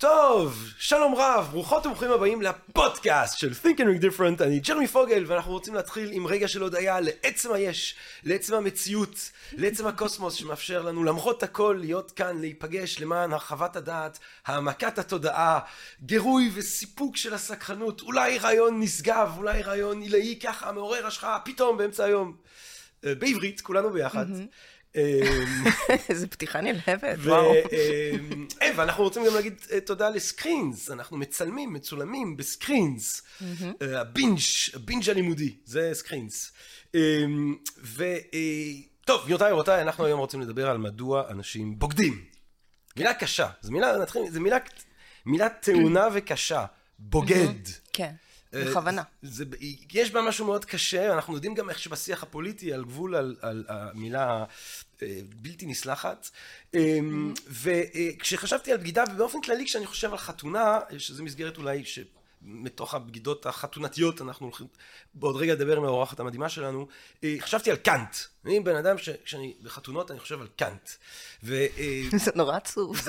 טוב, שלום רב, ברוכות וברוכים הבאים לפודקאסט של Think and Ring Different, אני ג'רמי פוגל ואנחנו רוצים להתחיל עם רגע של הודיה לעצם היש, לעצם המציאות, לעצם הקוסמוס שמאפשר לנו למרות הכל להיות כאן, להיפגש למען הרחבת הדעת, העמקת התודעה, גירוי וסיפוק של הסקרנות, אולי רעיון נשגב, אולי רעיון עילאי ככה מעורר השראה פתאום באמצע היום. אה, בעברית, כולנו ביחד. איזה פתיחה נלהבת, וואו. אה, ואנחנו רוצים גם להגיד אה, תודה ל Screenz, אנחנו מצלמים, מצולמים ב Screenz. אה, הבינג', הבינג' הלימודי, זה Screenz. וטוב, גבירותיי ורבותיי, אנחנו היום רוצים לדבר על מדוע אנשים בוגדים. מילה קשה, זו מילה, נתחיל, זו מילה, מילה טעונה וקשה, בוגד. כן. בכוונה. זה, יש בה משהו מאוד קשה, אנחנו יודעים גם איך שבשיח הפוליטי על גבול על, על המילה בלתי נסלחת. וכשחשבתי על בגידה, ובאופן כללי כשאני חושב על חתונה, שזו מסגרת אולי ש... מתוך הבגידות החתונתיות, אנחנו הולכים בעוד רגע לדבר עם האורחת המדהימה שלנו, חשבתי על קאנט. אני בן אדם שכשאני בחתונות אני חושב על קאנט. זה נורא עצוב.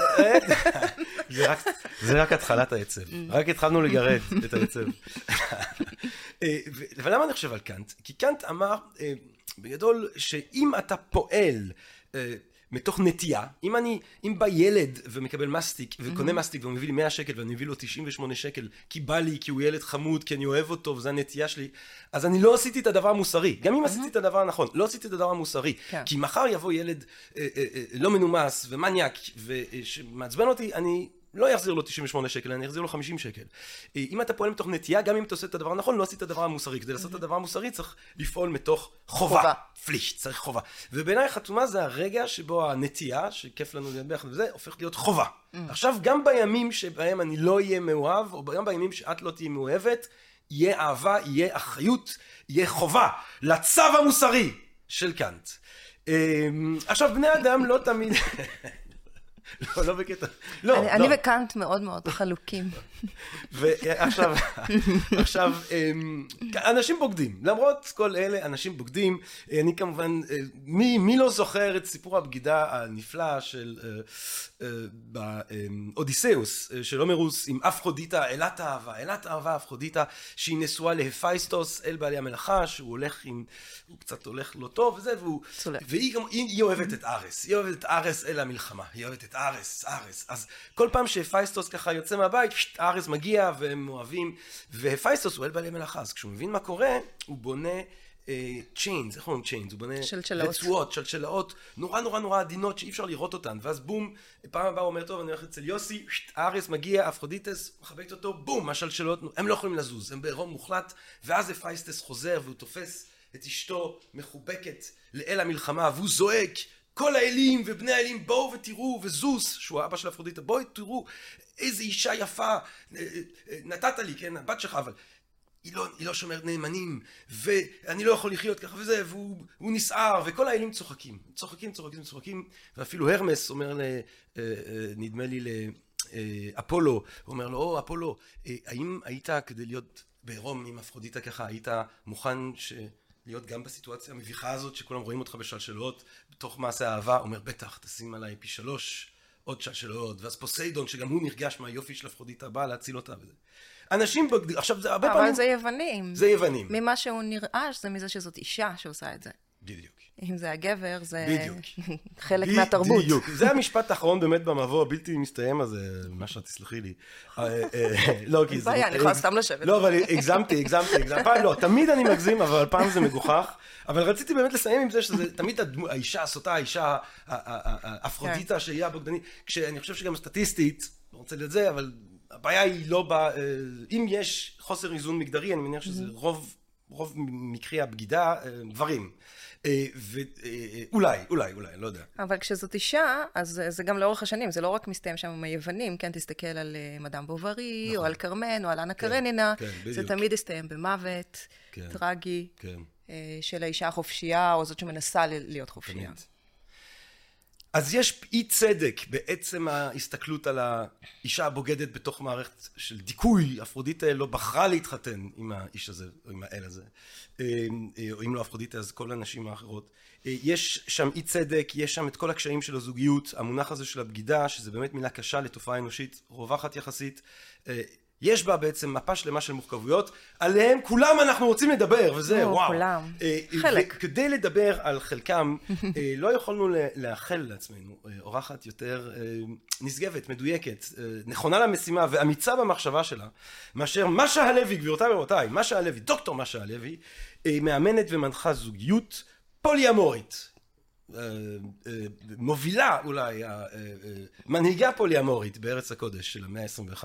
זה רק התחלת העצב. רק התחלנו לגרד את העצב. ולמה אני חושב על קאנט? כי קאנט אמר בגדול שאם אתה פועל מתוך נטייה, אם אני, אם בא ילד ומקבל מסטיק וקונה מסטיק והוא מביא לי 100 שקל ואני מביא לו 98 שקל כי בא לי, כי הוא ילד חמוד, כי אני אוהב אותו וזו הנטייה שלי, אז אני לא עשיתי את הדבר המוסרי. גם אם עשיתי את הדבר הנכון, לא עשיתי את הדבר המוסרי. כן. כי מחר יבוא ילד אה, אה, אה, לא מנומס ומניאק ושמעצבן אותי, אני לא יחזיר לו 98 שקל, אני אחזיר לו 50 שקל. אם אתה פועל מתוך נטייה, גם אם אתה עושה את הדבר הנכון, לא עשית את הדבר המוסרי. כדי לעשות את הדבר המוסרי צריך לפעול מתוך חובה. חובה. פליש, צריך חובה. ובעיניי חתומה זה הרגע שבו הנטייה, שכיף לנו להיות ביחד וזה, הופך להיות חובה. עכשיו, גם בימים שבהם אני לא אהיה מאוהב, או גם בימים שאת לא תהיי מאוהבת, יהיה אהבה, יהיה אחריות, יהיה חובה. לצו המוסרי של קאנט. עכשיו, בני אדם לא תמיד... לא, לא בקטע, לא. לא. אני וקאנט מאוד מאוד חלוקים. ועכשיו, עכשיו, אמ, אנשים בוגדים, למרות כל אלה, אנשים בוגדים, אני כמובן, אה, מי, מי לא זוכר את סיפור הבגידה הנפלא של אה, אה, באודיסאוס של הומרוס עם אפרודיטה, אלת אהבה, אלת אהבה אפרודיטה, שהיא נשואה להפייסטוס, אל בעלי המלאכה, שהוא הולך עם, הוא קצת הולך לא טוב וזה, והוא, והיא גם, היא, היא אוהבת את ארס, היא אוהבת את ארס אל המלחמה, היא אוהבת את ארס, ארס, אז כל פעם שהפייסטוס ככה יוצא מהבית, ארס מגיע והם אוהבים, והפייסטוס הוא אל בעלי מלאכה, אז כשהוא מבין מה קורה, הוא בונה chains, איך אומרים chains? הוא בונה רצועות, שלשלאות, נורא נורא נורא עדינות שאי אפשר לראות אותן, ואז בום, פעם הבאה הוא אומר, טוב, אני הולך אצל יוסי, ארס מגיע, אפרודיטה, מחבקת אותו, בום, השלשלות, הם לא יכולים לזוז, הם בעירום מוחלט, ואז הפייסטוס חוזר והוא תופס את אשתו מחובקת לאל המלחמה, והוא זועק, כל האלים ובני האלים בואו ותראו, וזאוס, שהוא האבא של אפרודיטה, בואו תראו איזה אישה יפה נתת לי, כן, הבת שלך, אבל היא לא, היא לא שומרת אמונים, ואני לא יכול לחיות ככה וזה, והוא נסער, וכל האלים צוחקים, צוחקים, צוחקים, צוחקים, ואפילו הרמס אומר, ל, נדמה לי לאפולו, הוא אומר לו, או אפולו, האם היית כדי להיות בעירום עם אפרודיטה ככה, היית מוכן ש... להיות גם בסיטואציה המביכה הזאת שכולם רואים אותך בשלשלות בתוך מעשה אהבה, אומר בטח תשים עליי פי שלוש עוד שלשלות ואז פוסיידון שגם הוא נרגש מהיופי של אפרודיטה בא להציל אותה וזה. אנשים בוגדים, עכשיו זה הרבה אבל פעמים... אבל זה יוונים. זה יוונים. ממה שהוא נרעש זה מזה שזאת אישה שעושה את זה. בדיוק. אם זה הגבר, זה בדיוק. חלק מהתרבות. בדיוק. זה המשפט האחרון באמת במבוא הבלתי מסתיים הזה, מה שאת תסלחי לי. אה, אה, לא, כי זה... בעיה, אני יכולה סתם לשבת. לא, אבל הגזמתי, הגזמתי, הגזמתי. לא, תמיד אני מגזים, אבל פעם זה מגוחך. אבל רציתי באמת לסיים עם זה שזה תמיד האישה הסוטה, האישה האפרודיטה כן. שהיא הבוגדנית, כשאני חושב שגם סטטיסטית, לא רוצה לזה, אבל הבעיה היא לא ב... אה, אם יש חוסר איזון מגדרי, אני מניח שזה רוב... רוב מקרי הבגידה, גברים. אה, ואולי, אולי, אולי, לא יודע. אבל כשזאת אישה, אז זה גם לאורך השנים, זה לא רק מסתיים שם עם היוונים, כן, תסתכל על אה, מדאם בוברי, נכון. או על קרמן, או על אנה כן, קרנינה, כן, בדיוק. זה תמיד הסתיים במוות, כן, טרגי, כן. אה, של האישה החופשייה, או זאת שמנסה להיות חופשייה. תמיד. אז יש אי צדק בעצם ההסתכלות על האישה הבוגדת בתוך מערכת של דיכוי. אפרודיטה לא בחרה להתחתן עם האיש הזה, או עם האל הזה. אה, או אם לא אפרודיטה אז כל הנשים האחרות. אה, יש שם אי צדק, יש שם את כל הקשיים של הזוגיות, המונח הזה של הבגידה, שזה באמת מילה קשה לתופעה אנושית רווחת יחסית. אה, יש בה בעצם מפה שלמה של מורכבויות, עליהם כולם אנחנו רוצים לדבר, וזה וואו. כולם. אה, חלק. וכדי לדבר על חלקם, אה, לא יכולנו לאחל לעצמנו אה, אורחת יותר נשגבת, מדויקת, נכונה למשימה ואמיצה במחשבה שלה, מאשר משה הלוי, גבירותיי ורבותיי, משה הלוי, דוקטור משה הלוי, מאמנת ומנחה זוגיות פוליאמורית. מובילה אולי, מנהיגה פוליאמורית בארץ הקודש של המאה ה-21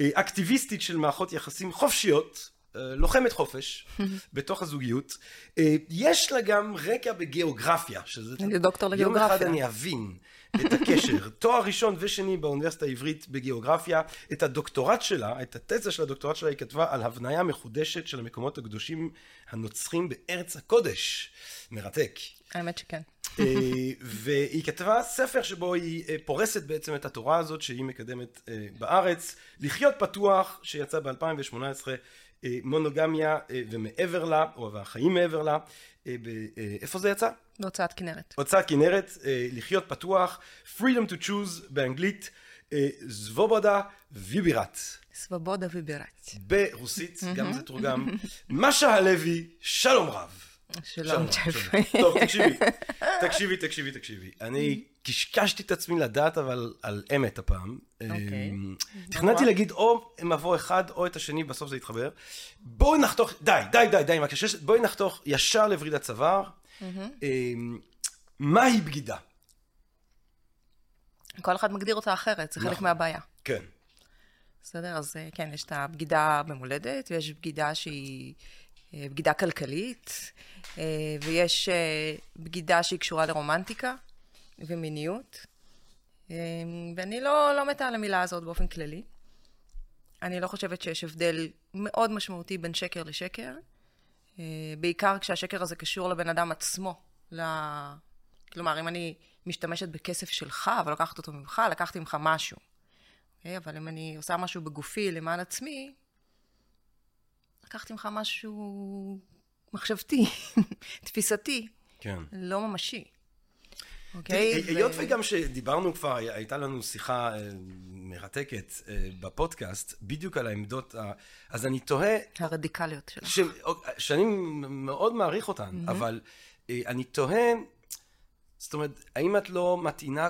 אה, אקטיביסטית של מערכות יחסים חופשיות, אה, לוחמת חופש בתוך הזוגיות. אה, יש לה גם רקע בגיאוגרפיה, שזה... אני דוקטור לגיאוגרפיה. יום אחד אני אבין את הקשר. תואר ראשון ושני באוניברסיטה העברית בגיאוגרפיה. את הדוקטורט שלה, את התזה של הדוקטורט שלה, היא כתבה על הבניה מחודשת של המקומות הקדושים הנוצרים בארץ הקודש. מרתק. האמת שכן. אה, והיא כתבה ספר שבו היא אה, פורסת בעצם את התורה הזאת שהיא מקדמת אה, בארץ, לחיות פתוח, שיצא ב-2018, מונוגמיה ומעבר לה, או החיים מעבר לה, איפה זה יצא? בהוצאת כנרת. הוצאת כנרת, לחיות פתוח, freedom to choose באנגלית, זבובודה ויבירת. סבובודה ויבירת. ברוסית, גם זה תורגם. משה הלוי, שלום רב. שלום, ג'פרי. טוב, תקשיבי, תקשיבי, תקשיבי, תקשיבי. אני קשקשתי את עצמי לדעת, אבל על אמת הפעם. אוקיי. אמ, תכננתי להגיד או מבוא אחד או את השני, בסוף זה יתחבר. בואי נחתוך, די, די, די, די בואי נחתוך ישר לוורידת צוואר. אמ, מהי בגידה? כל אחד מגדיר אותה אחרת, זה חלק נכון. מהבעיה. כן. בסדר? אז אה, כן, יש את הבגידה במולדת, ויש בגידה שהיא בגידה כלכלית, אה, ויש אה, בגידה שהיא קשורה לרומנטיקה ומיניות. ואני לא, לא מתה על המילה הזאת באופן כללי. אני לא חושבת שיש הבדל מאוד משמעותי בין שקר לשקר, בעיקר כשהשקר הזה קשור לבן אדם עצמו. ל... כלומר, אם אני משתמשת בכסף שלך, אבל לקחת אותו ממך, לקחתי ממך משהו. Okay, אבל אם אני עושה משהו בגופי למען עצמי, לקחתי ממך משהו מחשבתי, תפיסתי, כן. לא ממשי. אוקיי? היות וגם שדיברנו כבר, הייתה לנו שיחה אה, מרתקת אה, בפודקאסט, בדיוק על העמדות, אז אני תוהה... הרדיקליות שלך. שאני מאוד מעריך אותן, אבל אה, אני תוהה, זאת אומרת, האם את לא מטעינה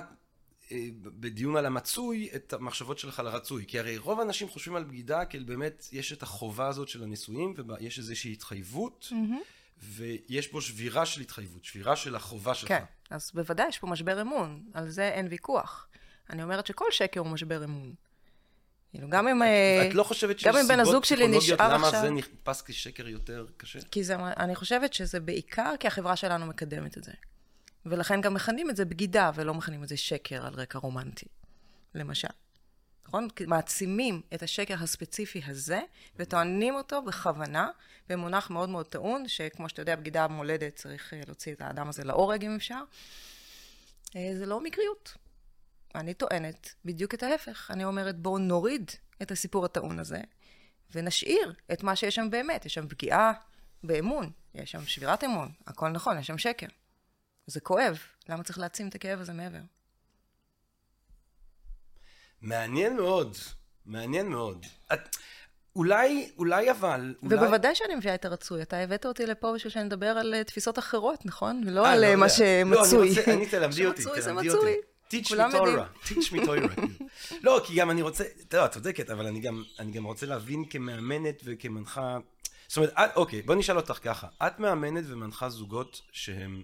בדיון על המצוי את המחשבות שלך לרצוי כי הרי רוב האנשים חושבים על בגידה כי באמת יש את החובה הזאת של הנישואים ויש איזושהי התחייבות mm-hmm. ויש פה שבירה של התחייבות, שבירה של החובה שלך. כן, אז בוודאי יש פה משבר אמון, על זה אין ויכוח. אני אומרת שכל שקר הוא משבר אמון. כאילו, גם אם... את לא חושבת שיש סיבות פסיכולוגיות למה עכשיו... זה נתפס כשקר יותר קשה? כי זה, אני חושבת שזה בעיקר כי החברה שלנו מקדמת את זה. ולכן גם מכנים את זה בגידה, ולא מכנים את זה שקר על רקע רומנטי, למשל. נכון? מעצימים את השקר הספציפי הזה, וטוענים אותו בכוונה, במונח מאוד מאוד טעון, שכמו שאתה יודע, בגידה במולדת צריך אה, להוציא את האדם הזה להורג אם אפשר. אה, זה לא מקריות. אני טוענת בדיוק את ההפך. אני אומרת, בואו נוריד את הסיפור הטעון הזה, ונשאיר את מה שיש שם באמת. יש שם פגיעה באמון, יש שם שבירת אמון, הכל נכון, יש שם שקר. זה כואב, למה צריך להעצים את הכאב הזה מעבר? מעניין מאוד, מעניין מאוד. את, אולי, אולי אבל... אולי... ובוודאי שאני מביאה את הרצוי. אתה הבאת אותי לפה בשביל שאני אדבר על אה, תפיסות אחרות, נכון? ולא על לא, אה, מה לא, שמצוי. לא, אני רוצה, אני תלמדי אותי, תלמדי אותי. teach me Torah, teach me Torah. לא, כי גם אני רוצה, אתה את צודקת, אבל אני גם, אני גם רוצה להבין כמאמנת וכמנחה, זאת אומרת, את, אוקיי, בוא נשאל אותך ככה, את מאמנת ומנחה זוגות שהם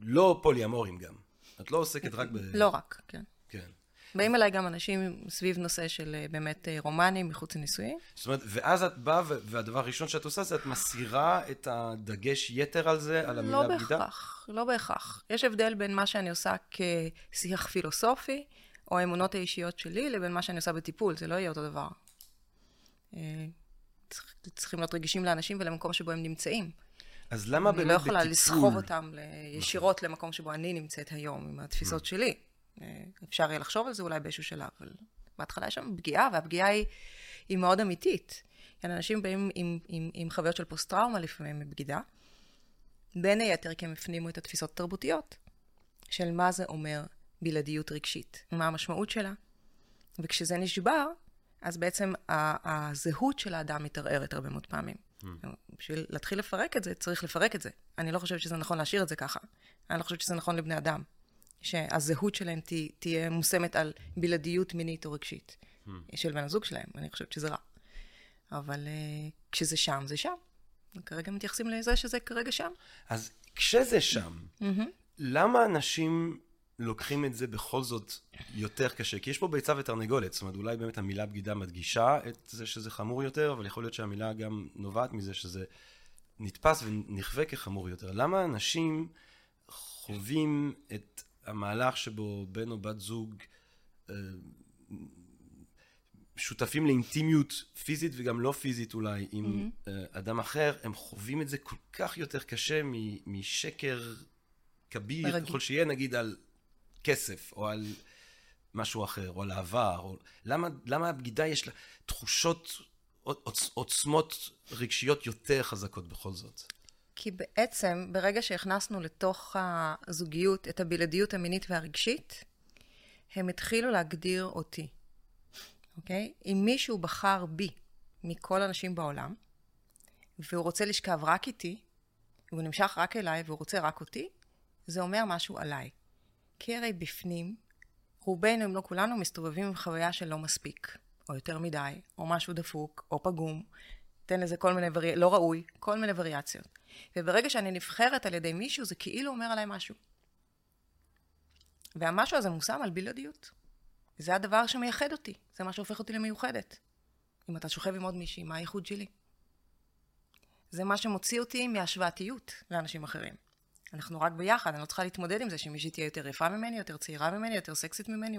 לא פוליאמורים גם. את לא עוסקת רק ב... לא רק, כן. כן. באים אליי גם אנשים סביב נושא של אה, באמת אה, רומנים מחוץ לנישואים. זאת אומרת, ואז את באה, והדבר הראשון שאת עושה זה את מסירה את הדגש יתר על זה, על המילה לא בגידה? לא בהכרח, לא בהכרח. יש הבדל בין מה שאני עושה כשיח פילוסופי, או האמונות האישיות שלי, לבין מה שאני עושה בטיפול, זה לא יהיה אותו דבר. אה, צריכים להיות רגישים לאנשים ולמקום שבו הם נמצאים. אז למה אני באמת לא בטיפול... יכולה לסחוב אותם ישירות למקום שבו אני נמצאת היום, עם התפיסות שלי. אה, אפשר יהיה לחשוב על זה אולי באיזשהו שלב, אבל בהתחלה יש שם פגיעה, והפגיעה היא, היא מאוד אמיתית. כן, אנשים באים עם, עם, עם חוויות של פוסט-טראומה לפעמים מבגידה, בין היתר כי הם הפנימו את התפיסות התרבותיות של מה זה אומר בלעדיות רגשית, מה המשמעות שלה. וכשזה נשבר, אז בעצם הזהות של האדם מתערערת הרבה מאוד פעמים. Mm. בשביל להתחיל לפרק את זה, צריך לפרק את זה. אני לא חושבת שזה נכון להשאיר את זה ככה. אני לא חושבת שזה נכון לבני אדם. שהזהות שלהם תה, תהיה מושמת על בלעדיות מינית או רגשית mm. של בן הזוג שלהם. אני חושבת שזה רע. אבל uh, כשזה שם, זה שם. כרגע מתייחסים לזה שזה כרגע שם. אז כשזה שם, mm-hmm. למה אנשים לוקחים את זה בכל זאת יותר קשה? כי יש פה ביצה ותרנגולת, זאת אומרת, אולי באמת המילה בגידה מדגישה את זה שזה חמור יותר, אבל יכול להיות שהמילה גם נובעת מזה שזה נתפס ונכווה כחמור יותר. למה אנשים חווים את המהלך שבו בן או בת זוג אה, שותפים לאינטימיות פיזית וגם לא פיזית אולי עם mm-hmm. אדם אחר, הם חווים את זה כל כך יותר קשה משקר כביר, ככל שיהיה נגיד על כסף, או על משהו אחר, או על העבר, או... למה, למה הבגידה יש לה תחושות, עוצ, עוצמות רגשיות יותר חזקות בכל זאת? כי בעצם, ברגע שהכנסנו לתוך הזוגיות את הבלעדיות המינית והרגשית, הם התחילו להגדיר אותי. אוקיי? אם מישהו בחר בי מכל הנשים בעולם, והוא רוצה לשכב רק איתי, והוא נמשך רק אליי והוא רוצה רק אותי, זה אומר משהו עליי. כי הרי בפנים, רובנו, אם לא כולנו, מסתובבים עם חוויה של לא מספיק, או יותר מדי, או משהו דפוק, או פגום, תן לזה כל מיני וריאציות, לא ראוי, כל מיני וריאציות. וברגע שאני נבחרת על ידי מישהו, זה כאילו אומר עליי משהו. והמשהו הזה מושם על בלעדיות. זה הדבר שמייחד אותי, זה מה שהופך אותי למיוחדת. אם אתה שוכב עם עוד מישהי, מה הייחוד שלי? זה מה שמוציא אותי מהשוואתיות לאנשים אחרים. אנחנו רק ביחד, אני לא צריכה להתמודד עם זה שמישהי תהיה יותר יפה ממני, יותר צעירה ממני, יותר סקסית ממני,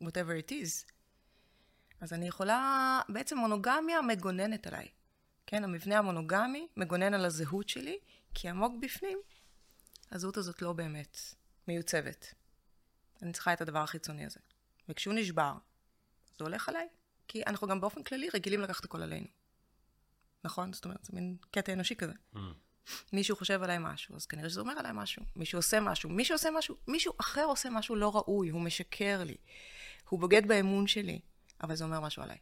whatever it is. אז אני יכולה, בעצם מונוגמיה מגוננת עליי. כן, המבנה המונוגמי מגונן על הזהות שלי, כי עמוק בפנים, הזהות הזאת לא באמת מיוצבת. אני צריכה את הדבר החיצוני הזה. וכשהוא נשבר, זה הולך עליי. כי אנחנו גם באופן כללי רגילים לקחת הכל עלינו. נכון? זאת אומרת, זה מין קטע אנושי כזה. Mm. מישהו חושב עליי משהו, אז כנראה שזה אומר עליי משהו. מישהו עושה משהו, מישהו עושה משהו, מישהו אחר עושה משהו לא ראוי, הוא משקר לי. הוא בוגד באמון שלי, אבל זה אומר משהו עליי.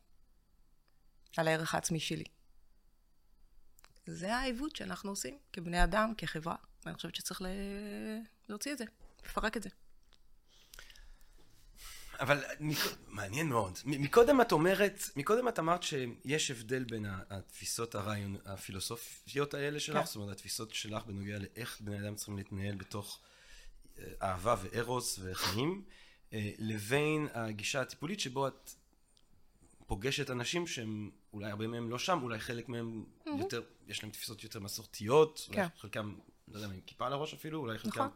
על הערך העצמי שלי. זה העיוות שאנחנו עושים כבני אדם, כחברה, ואני חושבת שצריך. להוציא את זה, לפרק את זה. אבל מעניין מאוד. מקודם את אומרת, מקודם את אמרת שיש הבדל בין התפיסות הרעיון, הפילוסופיות האלה שלך, כן. זאת אומרת, התפיסות שלך בנוגע לאיך בני אדם צריכים להתנהל בתוך אה, אהבה וארוס וחיים, אה, לבין הגישה הטיפולית שבו את פוגשת אנשים שהם, אולי הרבה מהם לא שם, אולי חלק מהם יותר, יש להם תפיסות יותר מסורתיות, אולי כן. חלקם, לא יודע, עם כיפה על הראש אפילו, אולי חלקם... נכון.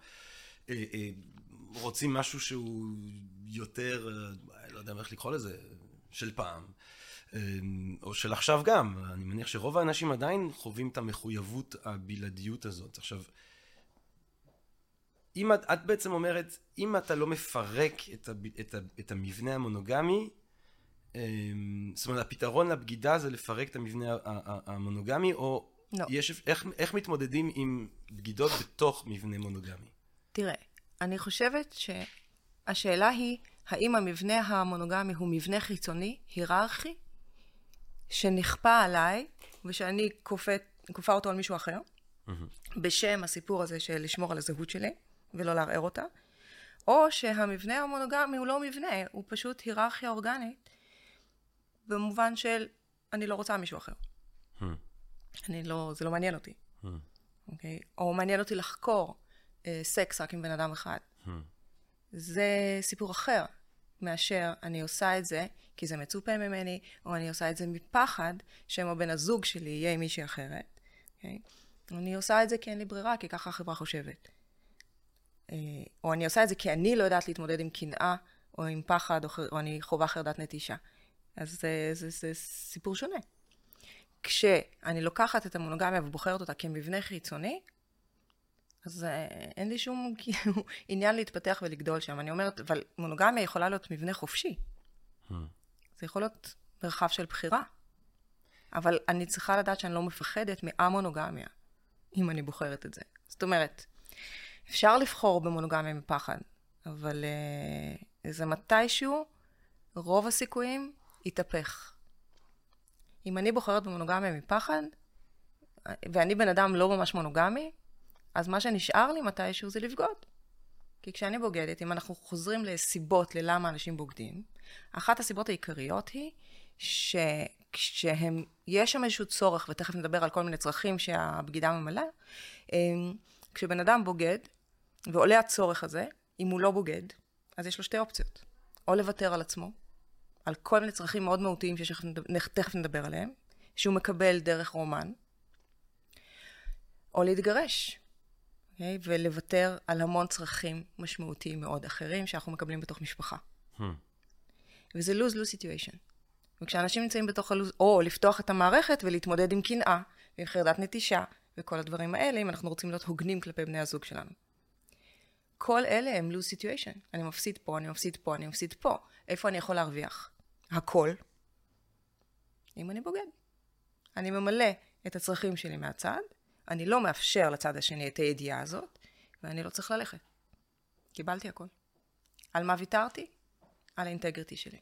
רוצים משהו שהוא יותר, אה, לא יודע איך לקרוא לזה, של פעם. אה, או של עכשיו גם, אני מניח שרוב האנשים עדיין חווים את המחויבות הבלעדיות הזאת. עכשיו, אם את, את בעצם אומרת, אם אתה לא מפרק את, ה, את, ה, את המבנה המונוגמי, אה, זאת אומרת, הפתרון לבגידה זה לפרק את המבנה המונוגמי, או לא. יש, איך, איך מתמודדים עם בגידות בתוך מבנה מונוגמי? תראה, אני חושבת שהשאלה היא, האם המבנה המונוגמי הוא מבנה חיצוני, היררכי, שנכפה עליי, ושאני כופה, אותו על מישהו אחר, mm-hmm. בשם הסיפור הזה של לשמור על הזהות שלי, ולא לערער אותה, או שהמבנה המונוגמי הוא לא מבנה, הוא פשוט היררכיה אורגנית, במובן של אני לא רוצה מישהו אחר. Hmm. אני לא, זה לא מעניין אותי. Hmm. אוקיי? או מעניין אותי לחקור סקס רק עם בן אדם אחד. Hmm. זה סיפור אחר מאשר אני עושה את זה כי זה מצופה ממני, או אני עושה את זה מפחד שם הבן הזוג שלי יהיה עם מישהי אחרת. Okay? אוקיי? אני עושה את זה כי אין לי ברירה, כי ככה החברה חושבת. אה, או אני עושה את זה כי אני לא יודעת להתמודד עם קנאה, או עם פחד, או, או אני חווה חרדת נטישה. אז זה, זה, זה סיפור שונה. כשאני לוקחת את המונוגמיה ובוחרת אותה כמבנה חיצוני, אז אה, אין לי שום כאילו, עניין להתפתח ולגדול שם. אני אומרת, אבל מונוגמיה יכולה להיות מבנה חופשי. Hmm. זה יכול להיות מרחב של בחירה. אבל אני צריכה לדעת שאני לא מפחדת מהמונוגמיה, אם אני בוחרת את זה. זאת אומרת, אפשר לבחור במונוגמיה מפחד, אבל uh, זה מתישהו, רוב הסיכויים יתהפך. אם אני בוחרת במונוגמיה מפחד, ואני בן אדם לא ממש מונוגמי, אז מה שנשאר לי מתישהו זה לבגוד. כי כשאני בוגדת, אם אנחנו חוזרים לסיבות ללמה אנשים בוגדים, אחת הסיבות העיקריות היא שכשהם, יש שם איזשהו צורך, ותכף נדבר על כל מיני צרכים שהבגידה ממלאה, אמ, כשבן אדם בוגד, ועולה הצורך הזה, אם הוא לא בוגד, אז יש לו שתי אופציות. או לוותר על עצמו, על כל מיני צרכים מאוד מהותיים שתכף נדבר עליהם, שהוא מקבל דרך רומן, או להתגרש, okay? אוקיי? ולוותר על המון צרכים משמעותיים מאוד אחרים שאנחנו מקבלים בתוך משפחה. Hmm. וזה lose-lose situation. וכשאנשים נמצאים בתוך הלוז, או לפתוח את המערכת ולהתמודד עם קנאה, ועם חרדת נטישה, וכל הדברים האלה, אם אנחנו רוצים להיות הוגנים כלפי בני הזוג שלנו. כל אלה הם lose situation. אני מפסיד פה, אני מפסיד פה, אני מפסיד פה. איפה אני יכול להרוויח? הכל. אם אני בוגד. אני ממלא את הצרכים שלי מהצד, אני לא מאפשר לצד השני את הידיעה הזאת, ואני לא צריך ללכת. קיבלתי הכל. על מה ויתרתי? על האינטגריטי שלי.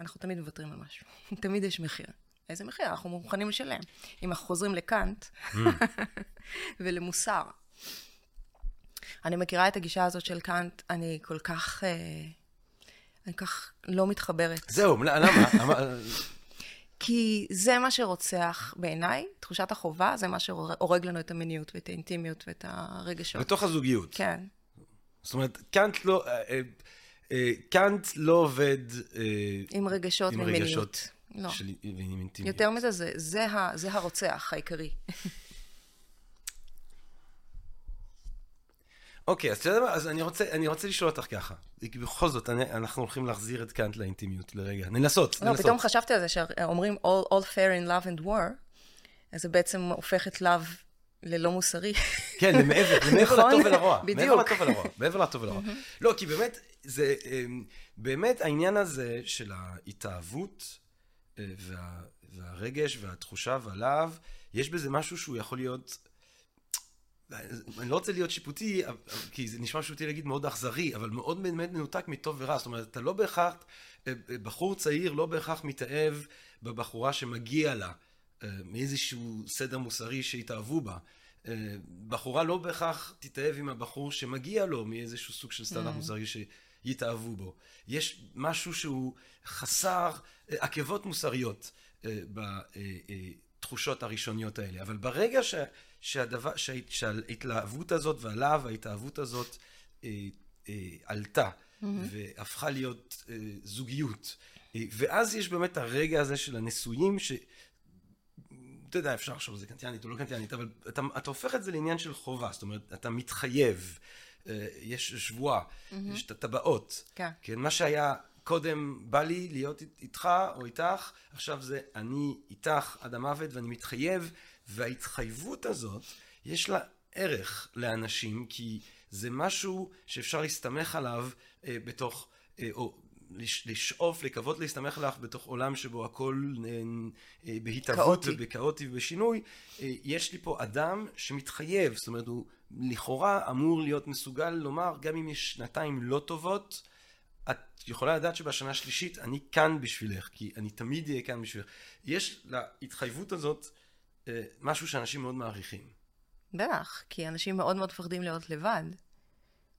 אנחנו תמיד מוותרים על משהו. תמיד יש מחיר. איזה מחיר? אנחנו מוכנים לשלם. אם אנחנו חוזרים לקאנט mm. ולמוסר. אני מכירה את הגישה הזאת של קאנט, אני כל כך... אה, אני כל כך לא מתחברת. זהו, למה? כי זה מה שרוצח בעיניי, תחושת החובה, זה מה שהורג לנו את המיניות ואת האינטימיות ואת הרגשות. בתוך הזוגיות. כן. זאת אומרת, קאנט לא... אה, אה, קאנט לא עובד... עם רגשות עם ומיניות. רגשות לא. של, ועם אינטימיות. יותר מזה, זה, זה, ה, זה הרוצח העיקרי. אוקיי, אז אתה יודע מה, אז אני רוצה, אני רוצה לשאול אותך ככה. בכל זאת, אני, אנחנו הולכים להחזיר את קאנט לאינטימיות לרגע. ננסות, לא, ננסות. פתאום חשבתי על זה, שאומרים all, all fair in love and war, אז זה בעצם הופך את love ללא מוסרי. כן, למעבר, למעבר נכון? לטוב ולרוע. בדיוק. מעבר לטוב ולרוע. מעבר לטוב ולרוע. לא, כי באמת, זה, אמ, באמת העניין הזה של ההתאהבות אה, וה, והרגש והתחושה והלהב, יש בזה משהו שהוא יכול להיות אני לא רוצה להיות שיפוטי, כי זה נשמע שיפוטי להגיד מאוד אכזרי, אבל מאוד באמת מנותק מטוב ורע. זאת אומרת, אתה לא בהכרח, אה, אה, בחור צעיר לא בהכרח מתאהב בבחורה שמגיע לה אה, מאיזשהו סדר מוסרי שהתאהבו בה. בחורה לא בהכרח תתאהב עם הבחור שמגיע לו מאיזשהו סוג של סטנדרט mm. מוסרי שיתאהבו בו. יש משהו שהוא חסר עקבות מוסריות בתחושות הראשוניות האלה. אבל ברגע ש... שהדבר, שה, שההתלהבות הזאת והלהב ההתאהבות הזאת אה, אה, עלתה mm-hmm. והפכה להיות אה, זוגיות. אה, ואז יש באמת הרגע הזה של הנישואים, ש... אתה יודע, אפשר לחשוב על זה קנטיאנית או לא קנטיאנית, אבל אתה, אתה הופך את זה לעניין של חובה, זאת אומרת, אתה מתחייב, אה, יש שבועה, mm-hmm. יש את הטבעות. כן. כן, מה שהיה קודם בא לי להיות איתך או איתך, עכשיו זה אני איתך עד המוות ואני מתחייב וההתחייבות הזאת, יש לה ערך לאנשים, כי זה משהו שאפשר להסתמך עליו אה, בתוך, אה, או לשאוף, לקוות להסתמך עליו בתוך עולם שבו הכל אה, אה, בהתהוות ובכאוטי ובשינוי. אה, יש לי פה אדם שמתחייב, זאת אומרת, הוא לכאורה אמור להיות מסוגל לומר, גם אם יש שנתיים לא טובות, את יכולה לדעת שבשנה השלישית אני כאן בשבילך, כי אני תמיד אהיה כאן בשבילך. יש להתחייבות הזאת משהו שאנשים מאוד מעריכים. בטח, כי אנשים מאוד מאוד מפחדים להיות לבד.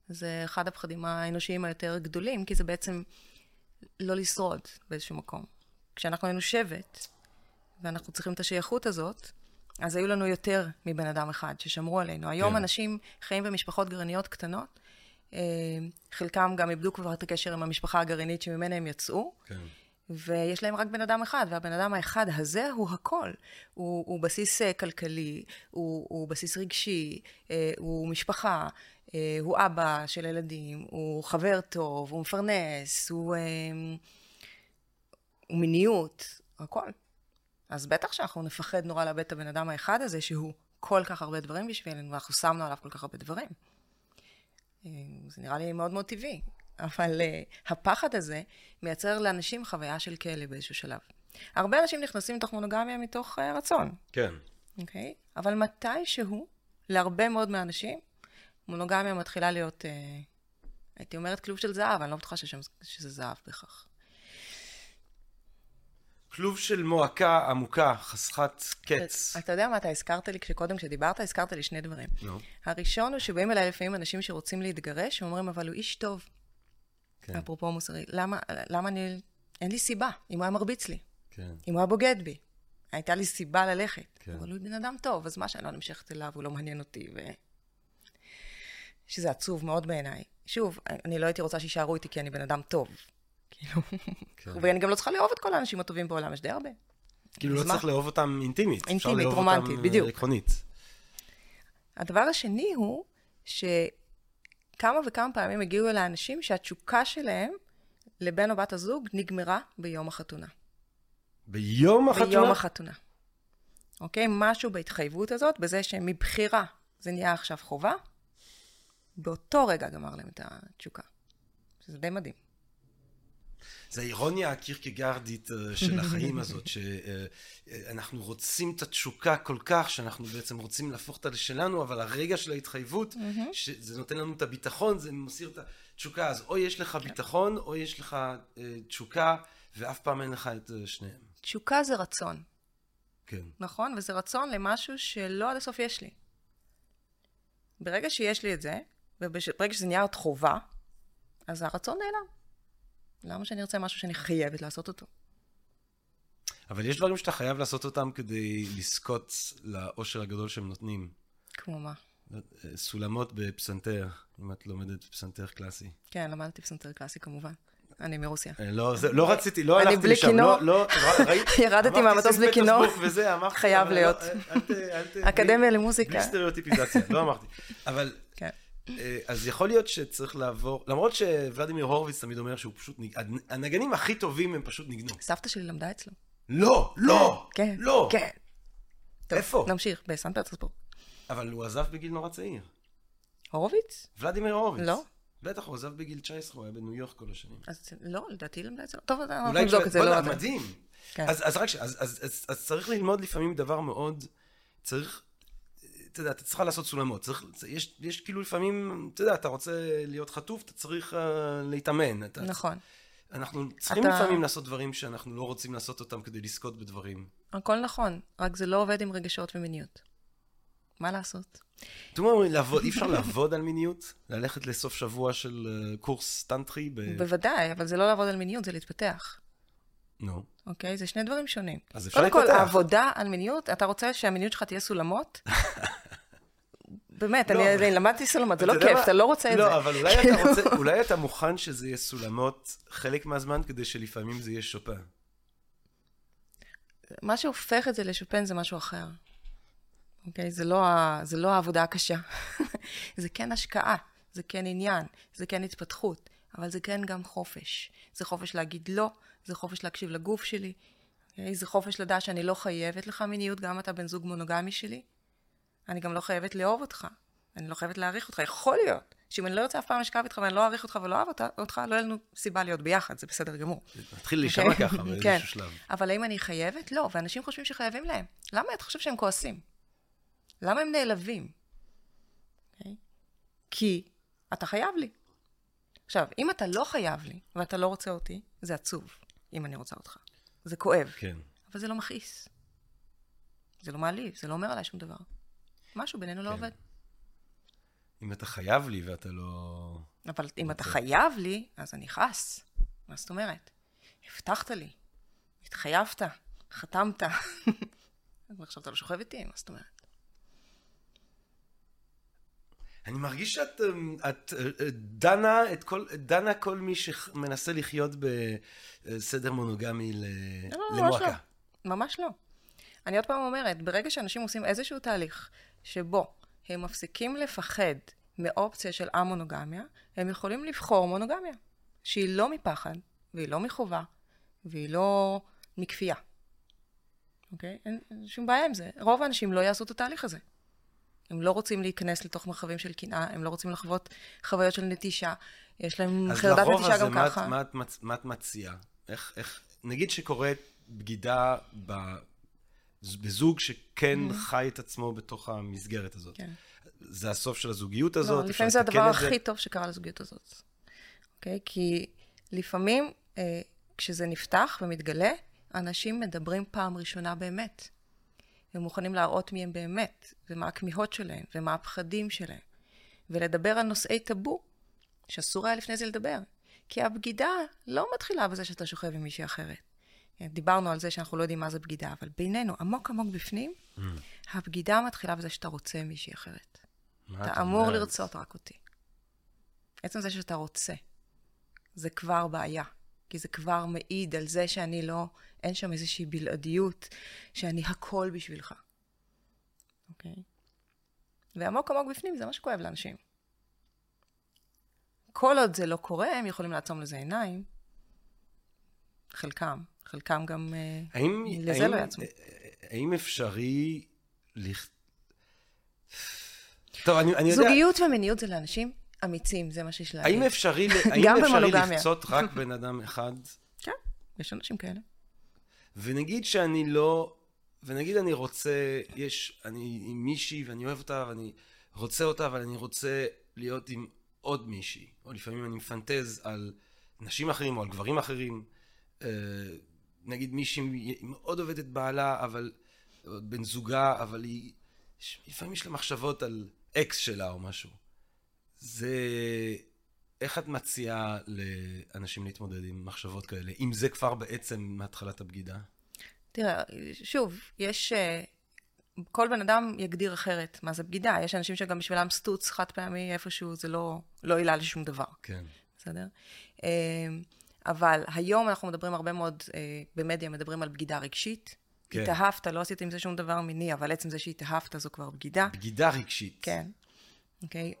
זה אחד הפחדים האנושיים היותר גדולים, כי זה בעצם לא לשרוד באיזשהו מקום. כשאנחנו היינו שבט, ואנחנו צריכים את השייכות הזאת, אז היו לנו יותר מבן אדם אחד ששמרו עלינו. היום כן. אנשים חיים במשפחות גרעיניות קטנות, אה, חלקם גם איבדו כבר את הקשר עם המשפחה הגרעינית שממנה הם יצאו. כן. ויש להם רק בן אדם אחד, והבן אדם האחד הזה הוא הכל. הוא, הוא בסיס אה, כלכלי, הוא, הוא בסיס רגשי, אה, הוא משפחה, אה, הוא אבא של ילדים, הוא חבר טוב, הוא מפרנס, הוא, הוא מיניות, הכל. אז בטח שאנחנו נפחד נורא לאבד את הבן אדם האחד הזה, שהוא כל כך הרבה דברים בשבילנו, ואנחנו שמנו עליו כל כך הרבה דברים. זה נראה לי מאוד מאוד טבעי, אבל uh, הפחד הזה מייצר לאנשים חוויה של כלא באיזשהו שלב. הרבה אנשים נכנסים לתוך מונוגמיה מתוך uh, רצון. כן. אוקיי? Okay? אבל מתישהו, להרבה מאוד מהאנשים, מונוגמיה מתחילה להיות, uh, הייתי אומרת כלוב של זהב, אני לא בטוחה ששם, שזה זהב בהכרח. כלוב של מועקה עמוקה, חסכת קץ. אתה יודע מה אתה הזכרת לי, כשקודם כשדיברת, הזכרת לי שני דברים. נו. הראשון הוא שבאים אליי לפעמים אנשים שרוצים להתגרש, ואומרים, אבל הוא איש טוב. כן. אפרופו מוסרי. למה, למה אני... אין לי סיבה, אם הוא היה מרביץ לי. כן. אם הוא היה בוגד בי. הייתה לי סיבה ללכת. כן. אבל הוא בן אדם טוב, אז מה שאני לא נמשכת אליו, הוא לא מעניין אותי, ו... שזה עצוב מאוד בעיניי. שוב, אני לא הייתי רוצה שיישארו איתי כי אני בן אדם טוב. כאילו, כן. ואני גם לא צריכה לאהוב את כל האנשים הטובים בעולם, יש די הרבה. כאילו לא מה? צריך לאהוב אותם אינטימית. אפשר אינטימית, לאהוב רומנטית, אותם, בדיוק. אה, עקרונית. הדבר השני הוא שכמה וכמה פעמים הגיעו אל האנשים שהתשוקה שלהם לבן או בת הזוג נגמרה ביום החתונה. ביום החתונה? ביום החתונה. אוקיי? משהו בהתחייבות הזאת, בזה שמבחירה זה נהיה עכשיו חובה, באותו רגע גמר להם את התשוקה. שזה די מדהים. זה האירוניה הקירקגרדית אה, של החיים הזאת, שאנחנו רוצים את התשוקה כל כך, שאנחנו בעצם רוצים להפוך אותה לשלנו, אבל הרגע של ההתחייבות, שזה נותן לנו את הביטחון, זה מסיר את התשוקה. אז או יש לך ביטחון, או יש לך אה, תשוקה, ואף פעם אין לך את אה, שניהם. תשוקה זה רצון, כן. נכון? וזה רצון למשהו שלא עד הסוף יש לי. ברגע שיש לי את זה, וברגע שזה נהיה עוד חובה, אז הרצון נעלם. למה שאני ארצה משהו שאני חייבת לעשות אותו? אבל יש דברים שאתה חייב לעשות אותם כדי לזכות לאושר הגדול שהם נותנים. כמו מה? סולמות בפסנתר, אם את לומדת פסנתר קלאסי. כן, למדתי פסנתר קלאסי כמובן. אני מרוסיה. אה, לא, זה, לא רציתי, לא אני הלכתי בלי לשם, כינור. לא, לא? ירדתי מהמטוס סנט בלי כינור. פטרסבורג וזה, אמרתי, חייב אבל להיות. לא, אקדמיה בלי- למוזיקה. בלי סטריאוטיפיזציה, לא אמרתי. אבל, כן. אה, אז יכול להיות שצריך לעבור, למרות שוולדימיר הורוביץ תמיד אומר שהוא פשוט, הנגנים הכי טובים הם פשוט ניגנו. סבתא שלי למדה אצלו. לא, לא, כן. לא. כן. טוב, איפה? נמשיך, בסן פטרסבורג. אבל הוא עזב בגיל נורא צעיר. הורוביץ? ולדימיר הורוביץ. לא. בטח, הוא עזב בגיל 19, הוא היה בניו יורק כל השנים. אז לא, לדעתי למדה אצלו. טוב, אנחנו אולי נבדוק כש- את זה. לא זה. מדהים. כן. אז, אז רק ש... אז צריך ללמוד לפעמים דבר מאוד... צריך... אתה יודע, אתה צריכה לעשות סולמות. צריך, יש, יש כאילו לפעמים, אתה יודע, אתה רוצה להיות חטוף, אתה צריך uh, להתאמן. אתה, נכון. אנחנו צריכים אתה- לפעמים לעשות דברים שאנחנו לא רוצים לעשות אותם כדי לזכות בדברים. הכל נכון, רק זה לא עובד עם רגשות ומיניות. מה לעשות? אתם אומרים, אי אפשר לעבוד על מיניות? ללכת לסוף שבוע של uh, קורס טנטרי? ב... בוודאי, אבל זה לא לעבוד על מיניות, זה להתפתח. נו. אוקיי? זה שני דברים שונים. אז אפשר קודם כל, להתפתח. העבודה על מיניות, אתה רוצה שהמיניות שלך תהיה סולמות? באמת, לא, אני למדתי סולמות, זה לא כיף? אתה לא רוצה את זה. לא, אבל אולי אתה מוכן שזה יהיה סולמות חלק מהזמן, כדי שלפעמים זה יהיה שופן. מה שהופך את זה לשופן זה משהו אחר. אוקיי? זה לא. זה לא העבודה הקשה. זה כן השקעה, זה כן עניין, זה כן התפתחות, אבל זה כן גם חופש. זה חופש להגיד לא, זה חופש להקשיב לגוף שלי, אוקיי? זה חופש לדעת שאני לא חייבת לך מיניות, גם אתה בן זוג מונוגמי שלי. אני גם לא חייבת לאהוב אותך, אני לא חייבת להעריך אותך. יכול להיות שאם אני לא יוצא אף פעם לשכב איתך ואני לא אעריך אותך ולא אוהב אותה- אותך, לא יהיה לנו סיבה להיות ביחד, זה בסדר גמור. נתחיל להישמע אוקיי? ככה כן. באיזשהו שלב. אבל האם אני חייבת? לא, ואנשים חושבים שחייבים להם. למה אתה חושב שהם כועסים? למה הם נעלבים? אוקיי? כי אתה חייב לי. עכשיו, אם אתה לא חייב לי, ואתה לא רוצה אותי, זה עצוב, אם אני רוצה אותך. זה כואב, כן. אבל זה לא מכעיס. זה לא מעליב, זה לא אומר עליי שום דבר. משהו בינינו לא כן. עובד. אם אתה חייב לי ואתה לא... אבל אם אתה אוקיי. חייב לי, אז אני חס. מה זאת אומרת? הבטחת לי, התחייבת, חתמת. ועכשיו אתה לא שוכב איתי, מה זאת אומרת? אני מרגיש שאת אמ, את, אה, אה, דנה את כל, דנה כל מי שמנסה לחיות בסדר מונוגמי ל- לא, לא, ממש למועקה. לא. ממש לא. אני עוד פעם אומרת, ברגע שאנשים עושים איזשהו תהליך שבו הם מפסיקים לפחד מאופציה של המונוגמיה, הם יכולים לבחור מונוגמיה, שהיא לא מפחד, והיא לא מחובה, והיא לא מכפייה. אוקיי? אין שום בעיה עם זה. רוב האנשים לא יעשו את התהליך הזה. הם לא רוצים להיכנס לתוך מרחבים של קנאה, הם לא רוצים לחוות חוויות של נטישה. יש להם חרדת נטישה גם מה, ככה. אז לרוב הזה, מה את מציעה? איך, איך, נגיד שקורית בגידה ב, בזוג שכן mm-hmm. חי את עצמו בתוך המסגרת הזאת. כן. זה הסוף של הזוגיות הזאת? לא, לפעמים זה הדבר הכי טוב שקרה לזוגיות הזאת. אוקיי? כי לפעמים, אה, כשזה נפתח ומתגלה, אנשים מדברים פעם ראשונה באמת. הם מוכנים להראות מי הם באמת, ומה הכמיהות שלהם, ומה הפחדים שלהם. ולדבר על נושאי טאבו, שאסור היה לפני זה לדבר. כי הבגידה לא מתחילה בזה שאתה שוכב עם מישהי אחרת. דיברנו על זה שאנחנו לא יודעים מה זה בגידה, אבל בינינו, עמוק עמוק בפנים, mm. הבגידה מתחילה בזה שאתה רוצה מישהי אחרת. אתה אמור אומרת? לרצות רק אותי. עצם זה שאתה רוצה, זה כבר בעיה. כי זה כבר מעיד על זה שאני לא, אין שם איזושהי בלעדיות, שאני הכל בשבילך. אוקיי? ועמוק עמוק בפנים זה מה שכואב לאנשים. כל עוד זה לא קורה, הם יכולים לעצום לזה עיניים. חלקם. חלקם גם אה, האם, לזה האם, לא יעצמו. האם אפשרי... לכ... טוב, אני, אני יודע... זוגיות ומיניות זה לאנשים אמיצים, זה מה שיש להגיד. האם אפשרי, האם אפשרי לחצות רק בן אדם אחד? כן, יש אנשים כאלה. ונגיד שאני לא... ונגיד אני רוצה, יש, אני עם מישהי ואני אוהב אותה ואני רוצה אותה, אבל אני רוצה להיות עם עוד מישהי. או לפעמים אני מפנטז על נשים אחרים או על גברים אחרים. אה, נגיד מישהי מאוד עובדת בעלה, אבל... בן זוגה, אבל היא... לפעמים יש לה מחשבות על אקס שלה או משהו. זה... איך את מציעה לאנשים להתמודד עם מחשבות כאלה, אם זה כבר בעצם מהתחלת הבגידה? תראה, שוב, יש... אה, כל בן אדם יגדיר אחרת מה זה בגידה. יש אנשים שגם בשבילם סטוץ חד פעמי איפשהו, זה לא, לא עילה לשום דבר. כן. בסדר? אה, אבל היום אנחנו מדברים הרבה מאוד, אה, במדיה מדברים על בגידה רגשית. כן. התאהבת, לא עשית עם זה שום דבר מיני, אבל עצם זה שהתאהבת זו כבר בגידה. בגידה רגשית. כן. אוקיי?